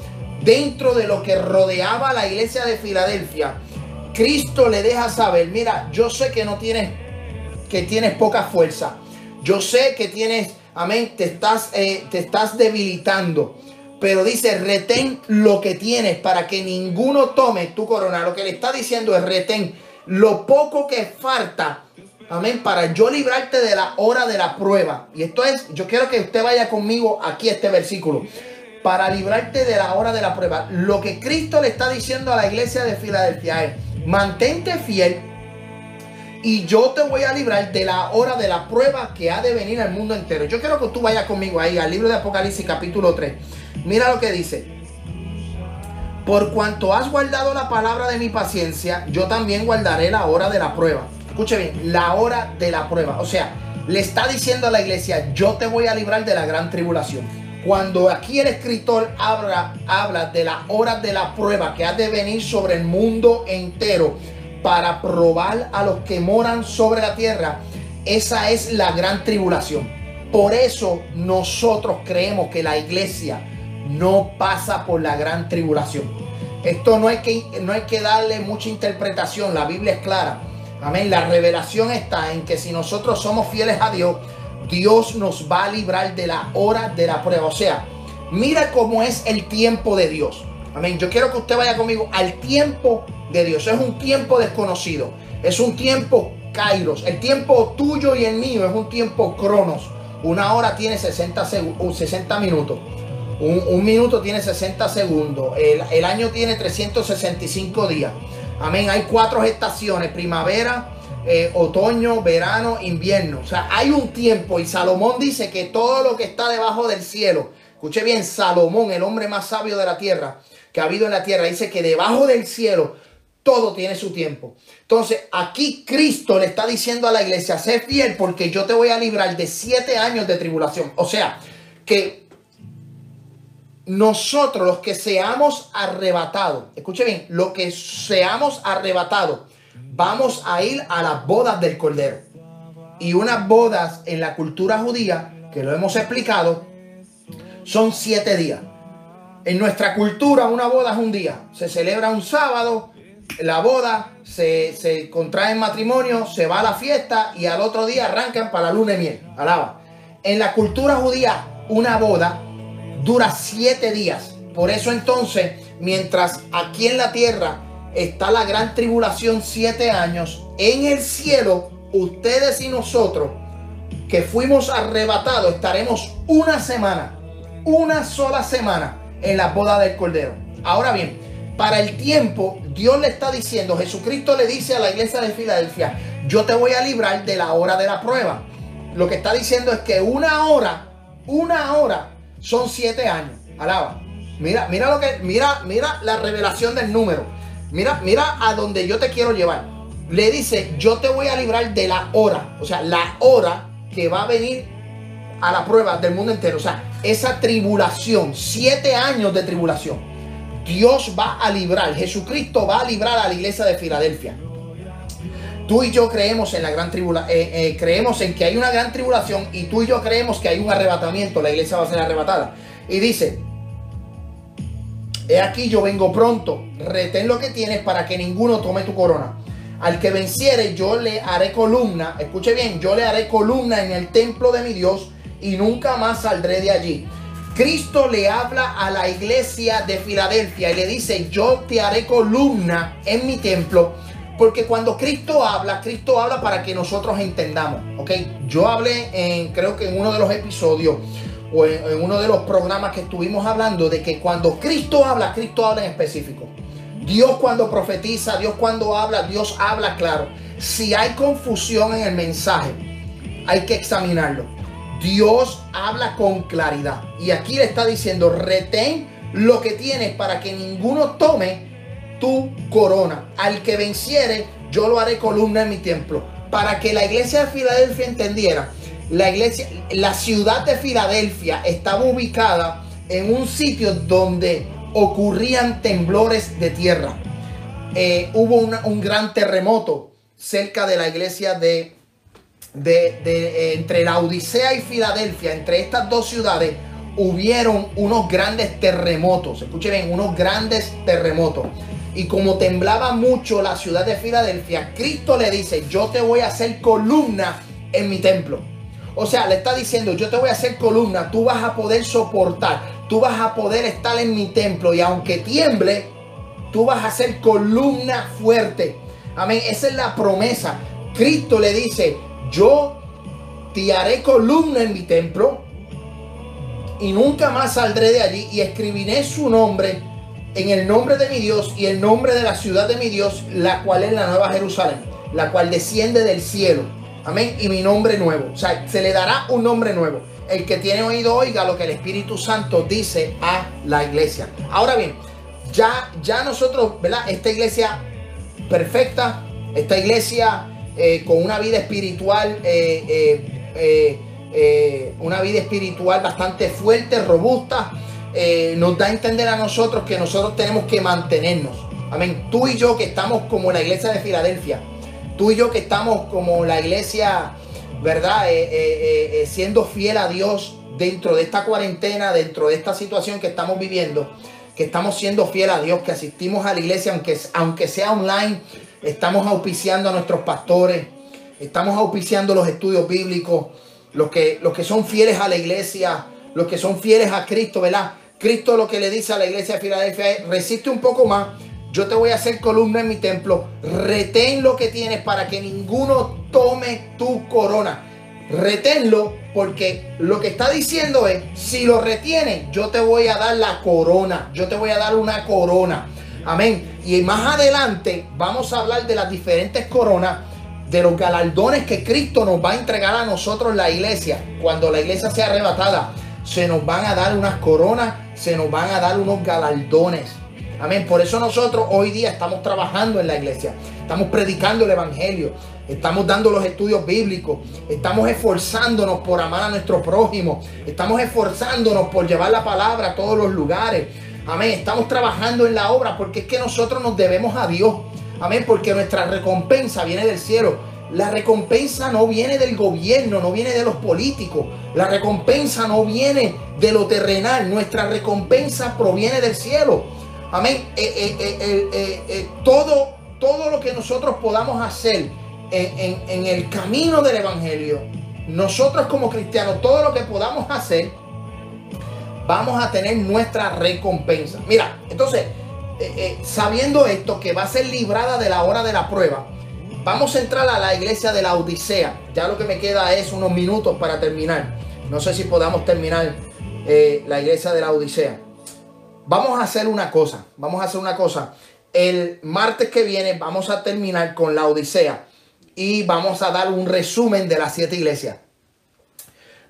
Dentro de lo que rodeaba la iglesia de Filadelfia, Cristo le deja saber, mira, yo sé que no tienes, que tienes poca fuerza. Yo sé que tienes, amén, te estás, eh, te estás debilitando. Pero dice, retén lo que tienes para que ninguno tome tu corona. Lo que le está diciendo es, retén lo poco que falta. Amén, para yo librarte de la hora de la prueba. Y esto es, yo quiero que usted vaya conmigo aquí a este versículo para librarte de la hora de la prueba. Lo que Cristo le está diciendo a la iglesia de Filadelfia es, mantente fiel y yo te voy a librar de la hora de la prueba que ha de venir al mundo entero. Yo quiero que tú vayas conmigo ahí al libro de Apocalipsis capítulo 3. Mira lo que dice. Por cuanto has guardado la palabra de mi paciencia, yo también guardaré la hora de la prueba. Escuche bien, la hora de la prueba. O sea, le está diciendo a la iglesia, yo te voy a librar de la gran tribulación. Cuando aquí el escritor habla, habla de la hora de la prueba que ha de venir sobre el mundo entero para probar a los que moran sobre la tierra, esa es la gran tribulación. Por eso nosotros creemos que la iglesia no pasa por la gran tribulación. Esto no hay que, no hay que darle mucha interpretación, la Biblia es clara. Amén. La revelación está en que si nosotros somos fieles a Dios, Dios nos va a librar de la hora de la prueba. O sea, mira cómo es el tiempo de Dios. Amén. Yo quiero que usted vaya conmigo al tiempo de Dios. Es un tiempo desconocido. Es un tiempo kairos. El tiempo tuyo y el mío es un tiempo cronos. Una hora tiene 60, 60 minutos. Un, minuto tiene 60 segundos. El, año tiene 365 días. Amén. Hay cuatro estaciones. Primavera, eh, otoño, verano, invierno. O sea, hay un tiempo. Y Salomón dice que todo lo que está debajo del cielo. Escuche bien, Salomón, el hombre más sabio de la tierra que ha habido en la tierra, dice que debajo del cielo todo tiene su tiempo. Entonces, aquí Cristo le está diciendo a la iglesia, sé fiel porque yo te voy a librar de siete años de tribulación. O sea, que nosotros los que seamos arrebatados, escuche bien, lo que seamos arrebatados, vamos a ir a las bodas del Cordero. Y unas bodas en la cultura judía, que lo hemos explicado, son siete días. En nuestra cultura una boda es un día. Se celebra un sábado, la boda, se, se contrae en matrimonio, se va a la fiesta y al otro día arrancan para la luna de miel. Alaba. En la cultura judía, una boda dura siete días. Por eso entonces, mientras aquí en la tierra está la gran tribulación siete años, en el cielo, ustedes y nosotros que fuimos arrebatados, estaremos una semana, una sola semana en la boda del Cordero. Ahora bien, para el tiempo, Dios le está diciendo, Jesucristo le dice a la iglesia de Filadelfia, yo te voy a librar de la hora de la prueba. Lo que está diciendo es que una hora, una hora son siete años. Alaba. Mira, mira lo que, mira, mira la revelación del número. Mira, mira a donde yo te quiero llevar. Le dice, yo te voy a librar de la hora. O sea, la hora que va a venir a la prueba del mundo entero. O sea, esa tribulación, siete años de tribulación. Dios va a librar, Jesucristo va a librar a la iglesia de Filadelfia. Tú y yo creemos en la gran tribulación, eh, eh, creemos en que hay una gran tribulación y tú y yo creemos que hay un arrebatamiento, la iglesia va a ser arrebatada. Y dice, he aquí yo vengo pronto, retén lo que tienes para que ninguno tome tu corona. Al que venciere yo le haré columna, escuche bien, yo le haré columna en el templo de mi Dios y nunca más saldré de allí. Cristo le habla a la iglesia de Filadelfia y le dice, yo te haré columna en mi templo porque cuando Cristo habla, Cristo habla para que nosotros entendamos. ¿Ok? Yo hablé en, creo que en uno de los episodios o en, uno de los programas que estuvimos hablando de que cuando Cristo habla, Cristo habla en específico. Dios cuando profetiza, Dios cuando habla, Dios habla claro. Si hay confusión en el mensaje, hay que examinarlo. Dios habla con claridad. Y aquí le está diciendo, retén lo que tienes para que ninguno tome tu corona. Al que venciere, yo lo haré columna en mi templo. Para que la iglesia de Filadelfia entendiera, la iglesia, la ciudad de Filadelfia estaba ubicada en un sitio donde ocurrían temblores de tierra. Eh, hubo un gran terremoto cerca de la iglesia de, de, eh, entre la Odisea y Filadelfia, entre estas dos ciudades, hubieron unos grandes terremotos. Escuchen unos grandes terremotos. Y como temblaba mucho la ciudad de Filadelfia, Cristo le dice, yo te voy a hacer columna en mi templo. O sea, le está diciendo, yo te voy a hacer columna, tú vas a poder soportar, tú vas a poder estar en mi templo y aunque tiemble, tú vas a ser columna fuerte. Amén, esa es la promesa. Cristo le dice, yo te haré columna en mi templo y nunca más saldré de allí y escribiré su nombre en el nombre de mi Dios y el nombre de la ciudad de mi Dios, la cual es la nueva Jerusalén, la cual desciende del cielo. Amén. Y mi nombre nuevo. O sea, se le dará un nombre nuevo. El que tiene oído oiga lo que el Espíritu Santo dice a la iglesia. Ahora bien, ya, ya nosotros, ¿verdad? Esta iglesia perfecta, esta iglesia eh, con una vida espiritual, eh, una vida espiritual bastante fuerte, robusta, nos da a entender a nosotros que nosotros tenemos que mantenernos. Amén. Tú y yo que estamos como la iglesia de Filadelfia, tú y yo que estamos como la iglesia, ¿verdad? siendo fiel a Dios dentro de esta cuarentena, dentro de esta situación que estamos viviendo que estamos siendo fieles a Dios, que asistimos a la iglesia, aunque, aunque sea online, estamos auspiciando a nuestros pastores, estamos auspiciando los estudios bíblicos, los que, los que son fieles a la iglesia, los que son fieles a Cristo, ¿verdad? Cristo lo que le dice a la iglesia de Filadelfia es, resiste un poco más, yo te voy a hacer columna en mi templo, retén lo que tienes para que ninguno tome tu corona reténlo porque lo que está diciendo es, si lo retienes, yo te voy a dar la corona, yo te voy a dar una corona. Amén. Y más adelante vamos a hablar de las diferentes coronas, de los galardones que Cristo nos va a entregar a nosotros la iglesia. Cuando la iglesia sea arrebatada, se nos van a dar unas coronas, se nos van a dar unos galardones. Amén. Por eso nosotros hoy día estamos trabajando en la iglesia. Estamos predicando el Evangelio. Estamos dando los estudios bíblicos. Estamos esforzándonos por amar a nuestro prójimo. Estamos esforzándonos por llevar la palabra a todos los lugares. Amén. Estamos trabajando en la obra porque es que nosotros nos debemos a Dios. Amén. Porque nuestra recompensa viene del cielo. La recompensa no viene del gobierno, no viene de los políticos. La recompensa no viene de lo terrenal. Nuestra recompensa proviene del cielo. Amén. Eh, eh, eh, todo, todo lo que nosotros podamos hacer en, el camino del Evangelio, nosotros como cristianos, todo lo que podamos hacer, vamos a tener nuestra recompensa. Mira, entonces, sabiendo esto, que va a ser librada de la hora de la prueba, vamos a entrar a la iglesia de la Odisea. Ya lo que me queda es unos minutos para terminar. No sé si podamos terminar eh, la iglesia de la Odisea. Vamos a hacer una cosa, vamos a hacer una cosa. El martes que viene vamos a terminar con la Odisea y vamos a dar un resumen de las siete iglesias.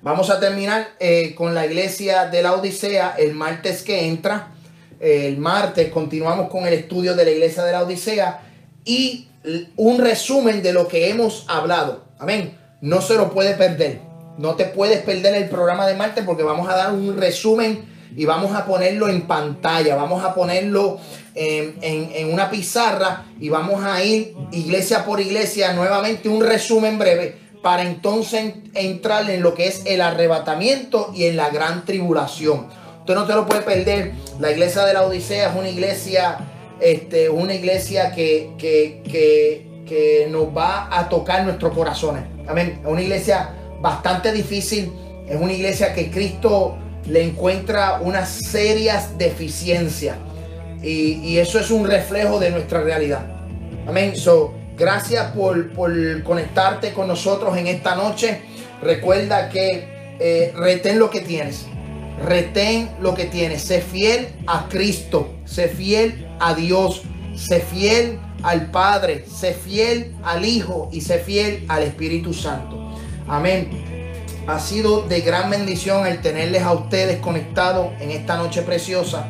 Vamos a terminar eh, con la iglesia de la Odisea el martes que entra. el martes continuamos con el estudio de la iglesia de la Odisea y un resumen de lo que hemos hablado. Amén. No se lo puede perder. No te puedes perder el programa de martes porque vamos a dar un resumen y vamos a ponerlo en pantalla. Vamos a ponerlo en, una pizarra y vamos a ir iglesia por iglesia nuevamente un resumen breve para entonces entrar en lo que es el arrebatamiento y en la gran tribulación. Usted no te lo puede perder. La iglesia de la Odisea es una iglesia, este, una iglesia que, que, que, nos va a tocar nuestros corazones. Amén. Es una iglesia bastante difícil. Es una iglesia que Cristo le encuentra unas serias deficiencias. Y, eso es un reflejo de nuestra realidad. Amén. So, gracias por, conectarte con nosotros en esta noche. Recuerda que eh, retén lo que tienes. Retén lo que tienes. Sé fiel a Cristo. Sé fiel a Dios. Sé fiel al Padre. Sé fiel al Hijo. Y sé fiel al Espíritu Santo. Amén. Ha sido de gran bendición el tenerles a ustedes conectados en esta noche preciosa.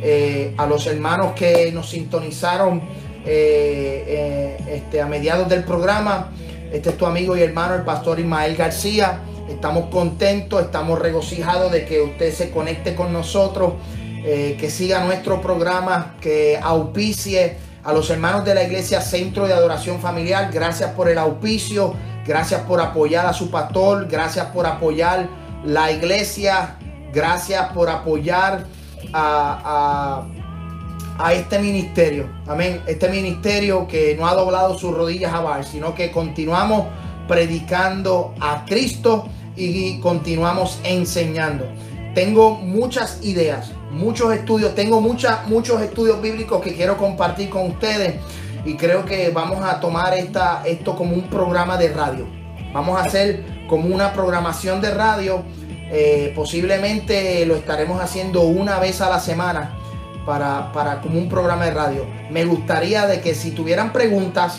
Eh, a los hermanos que nos sintonizaron eh, eh, este, a mediados del programa. Este es tu amigo y hermano, el pastor Ismael García. Estamos contentos, estamos regocijados de que usted se conecte con nosotros, que siga nuestro programa, que auspicie a los hermanos de la iglesia Centro de Adoración Familiar. Gracias por el auspicio, gracias por apoyar a su pastor, gracias por apoyar la iglesia, gracias por apoyar a, este ministerio. Amén. Este ministerio que no ha doblado sus rodillas a Baal, sino que continuamos predicando a Cristo y continuamos enseñando. Tengo muchas ideas, muchos estudios, tengo muchas, muchos estudios bíblicos que quiero compartir con ustedes y creo que vamos a tomar esta, esto como un programa de radio. Vamos a hacer como una programación de radio eh, posiblemente lo estaremos haciendo una vez a la semana para, para, como un programa de radio. Me gustaría de que si tuvieran preguntas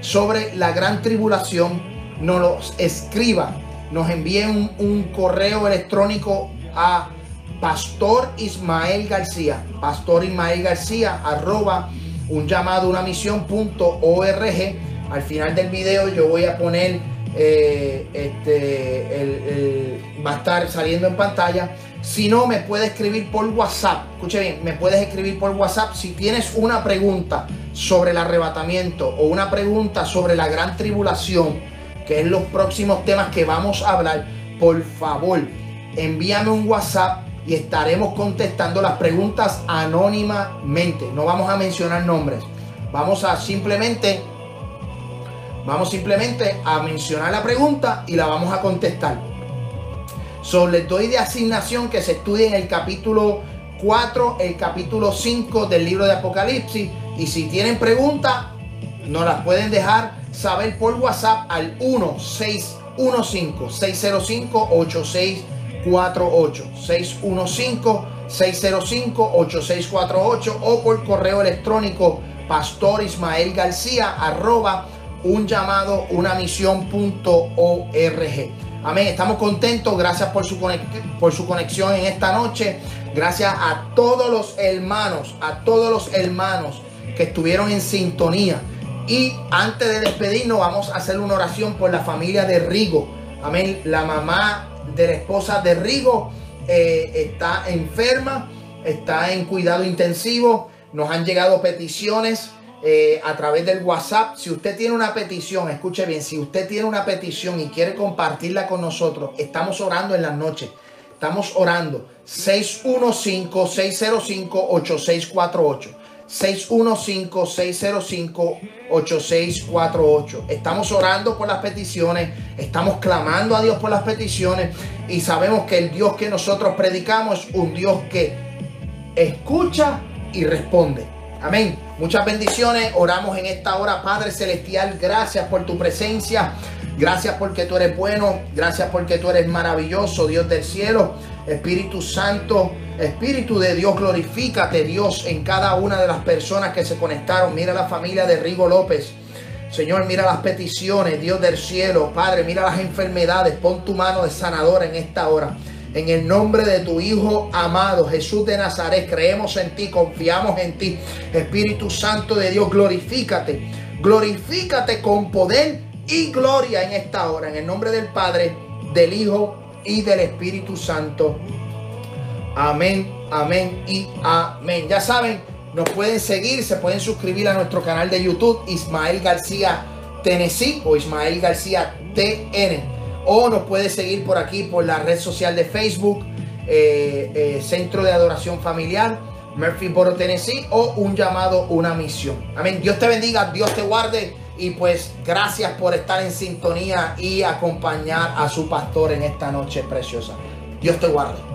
sobre la gran tribulación, nos los escriban, nos envíen un, correo electrónico a Pastor Ismael García. Pastor Ismael García, arroba un llamado, una misión punto org. Al final del video yo voy a poner, eh, este, el, va a estar saliendo en pantalla. Si no, me puedes escribir por WhatsApp. Escuche bien, me puedes escribir por WhatsApp si tienes una pregunta sobre el arrebatamiento o una pregunta sobre la gran tribulación, que es los próximos temas que vamos a hablar. Por favor, envíame un WhatsApp y estaremos contestando las preguntas anónimamente. No vamos a mencionar nombres. Vamos a simplemente vamos simplemente a mencionar la pregunta y la vamos a contestar. So, les doy de asignación que se estudie en el capítulo 4, el capítulo 5 del libro de Apocalipsis. Y si tienen preguntas, nos las pueden dejar saber por WhatsApp al 1615 605 86 615-605-8648 o por correo electrónico pastor Ismael García arroba un llamado una misión punto org. Amén. Estamos contentos. Gracias por su, por su conexión en esta noche. Gracias a todos los hermanos, a todos los hermanos que estuvieron en sintonía. Y antes de despedirnos, vamos a hacer una oración por la familia de Rigo. Amén. La mamá de la esposa de Rigo eh, está enferma, está en cuidado intensivo. Nos han llegado peticiones eh, a través del WhatsApp. Si usted tiene una petición, escuche bien, si usted tiene una petición y quiere compartirla con nosotros, estamos orando en las noches. Estamos orando 615-605-8648. 615-605-8648. Estamos orando por las peticiones, estamos clamando a Dios por las peticiones y sabemos que el Dios que nosotros predicamos es un Dios que escucha y responde. Amén. Muchas bendiciones. Oramos en esta hora, Padre Celestial. Gracias por tu presencia. Gracias porque tú eres bueno. Gracias porque tú eres maravilloso, Dios del cielo. Espíritu Santo. Espíritu de Dios, glorifícate Dios en cada una de las personas que se conectaron. Mira la familia de Rigo López. Señor, mira las peticiones, Dios del cielo. Padre, mira las enfermedades. Pon tu mano de sanadora en esta hora. En el nombre de tu Hijo amado, Jesús de Nazaret, creemos en ti, confiamos en ti. Espíritu Santo de Dios, glorifícate. Glorifícate con poder y gloria en esta hora. En el nombre del Padre, del Hijo y del Espíritu Santo. Amén, amén y amén. Ya saben, nos pueden seguir, se pueden suscribir a nuestro canal de YouTube, Ismael García Tennessee o Ismael García TN. O nos puede seguir por aquí, por la red social de Facebook, eh, eh, Centro de Adoración Familiar, Murphyboro, Tennessee, o un llamado, una misión. Amén. Dios te bendiga, Dios te guarde. Y pues gracias por estar en sintonía y acompañar a su pastor en esta noche preciosa. Dios te guarde.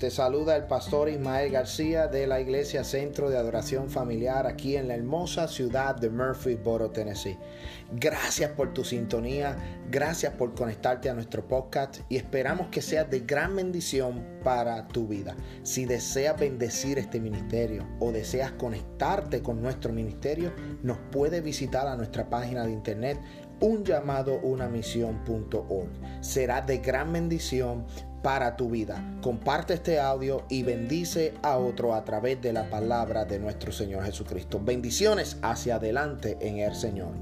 Te saluda el pastor Ismael García de la Iglesia Centro de Adoración Familiar aquí en la hermosa ciudad de Murphysboro, Tennessee. Gracias por tu sintonía, gracias por conectarte a nuestro podcast y esperamos que sea de gran bendición para tu vida. Si deseas bendecir este ministerio o deseas conectarte con nuestro ministerio, nos puedes visitar a nuestra página de internet un llamado una misión.org. Será de gran bendición para tu vida. Comparte este audio y bendice a otro a través de la palabra de nuestro Señor Jesucristo. Bendiciones hacia adelante en el Señor.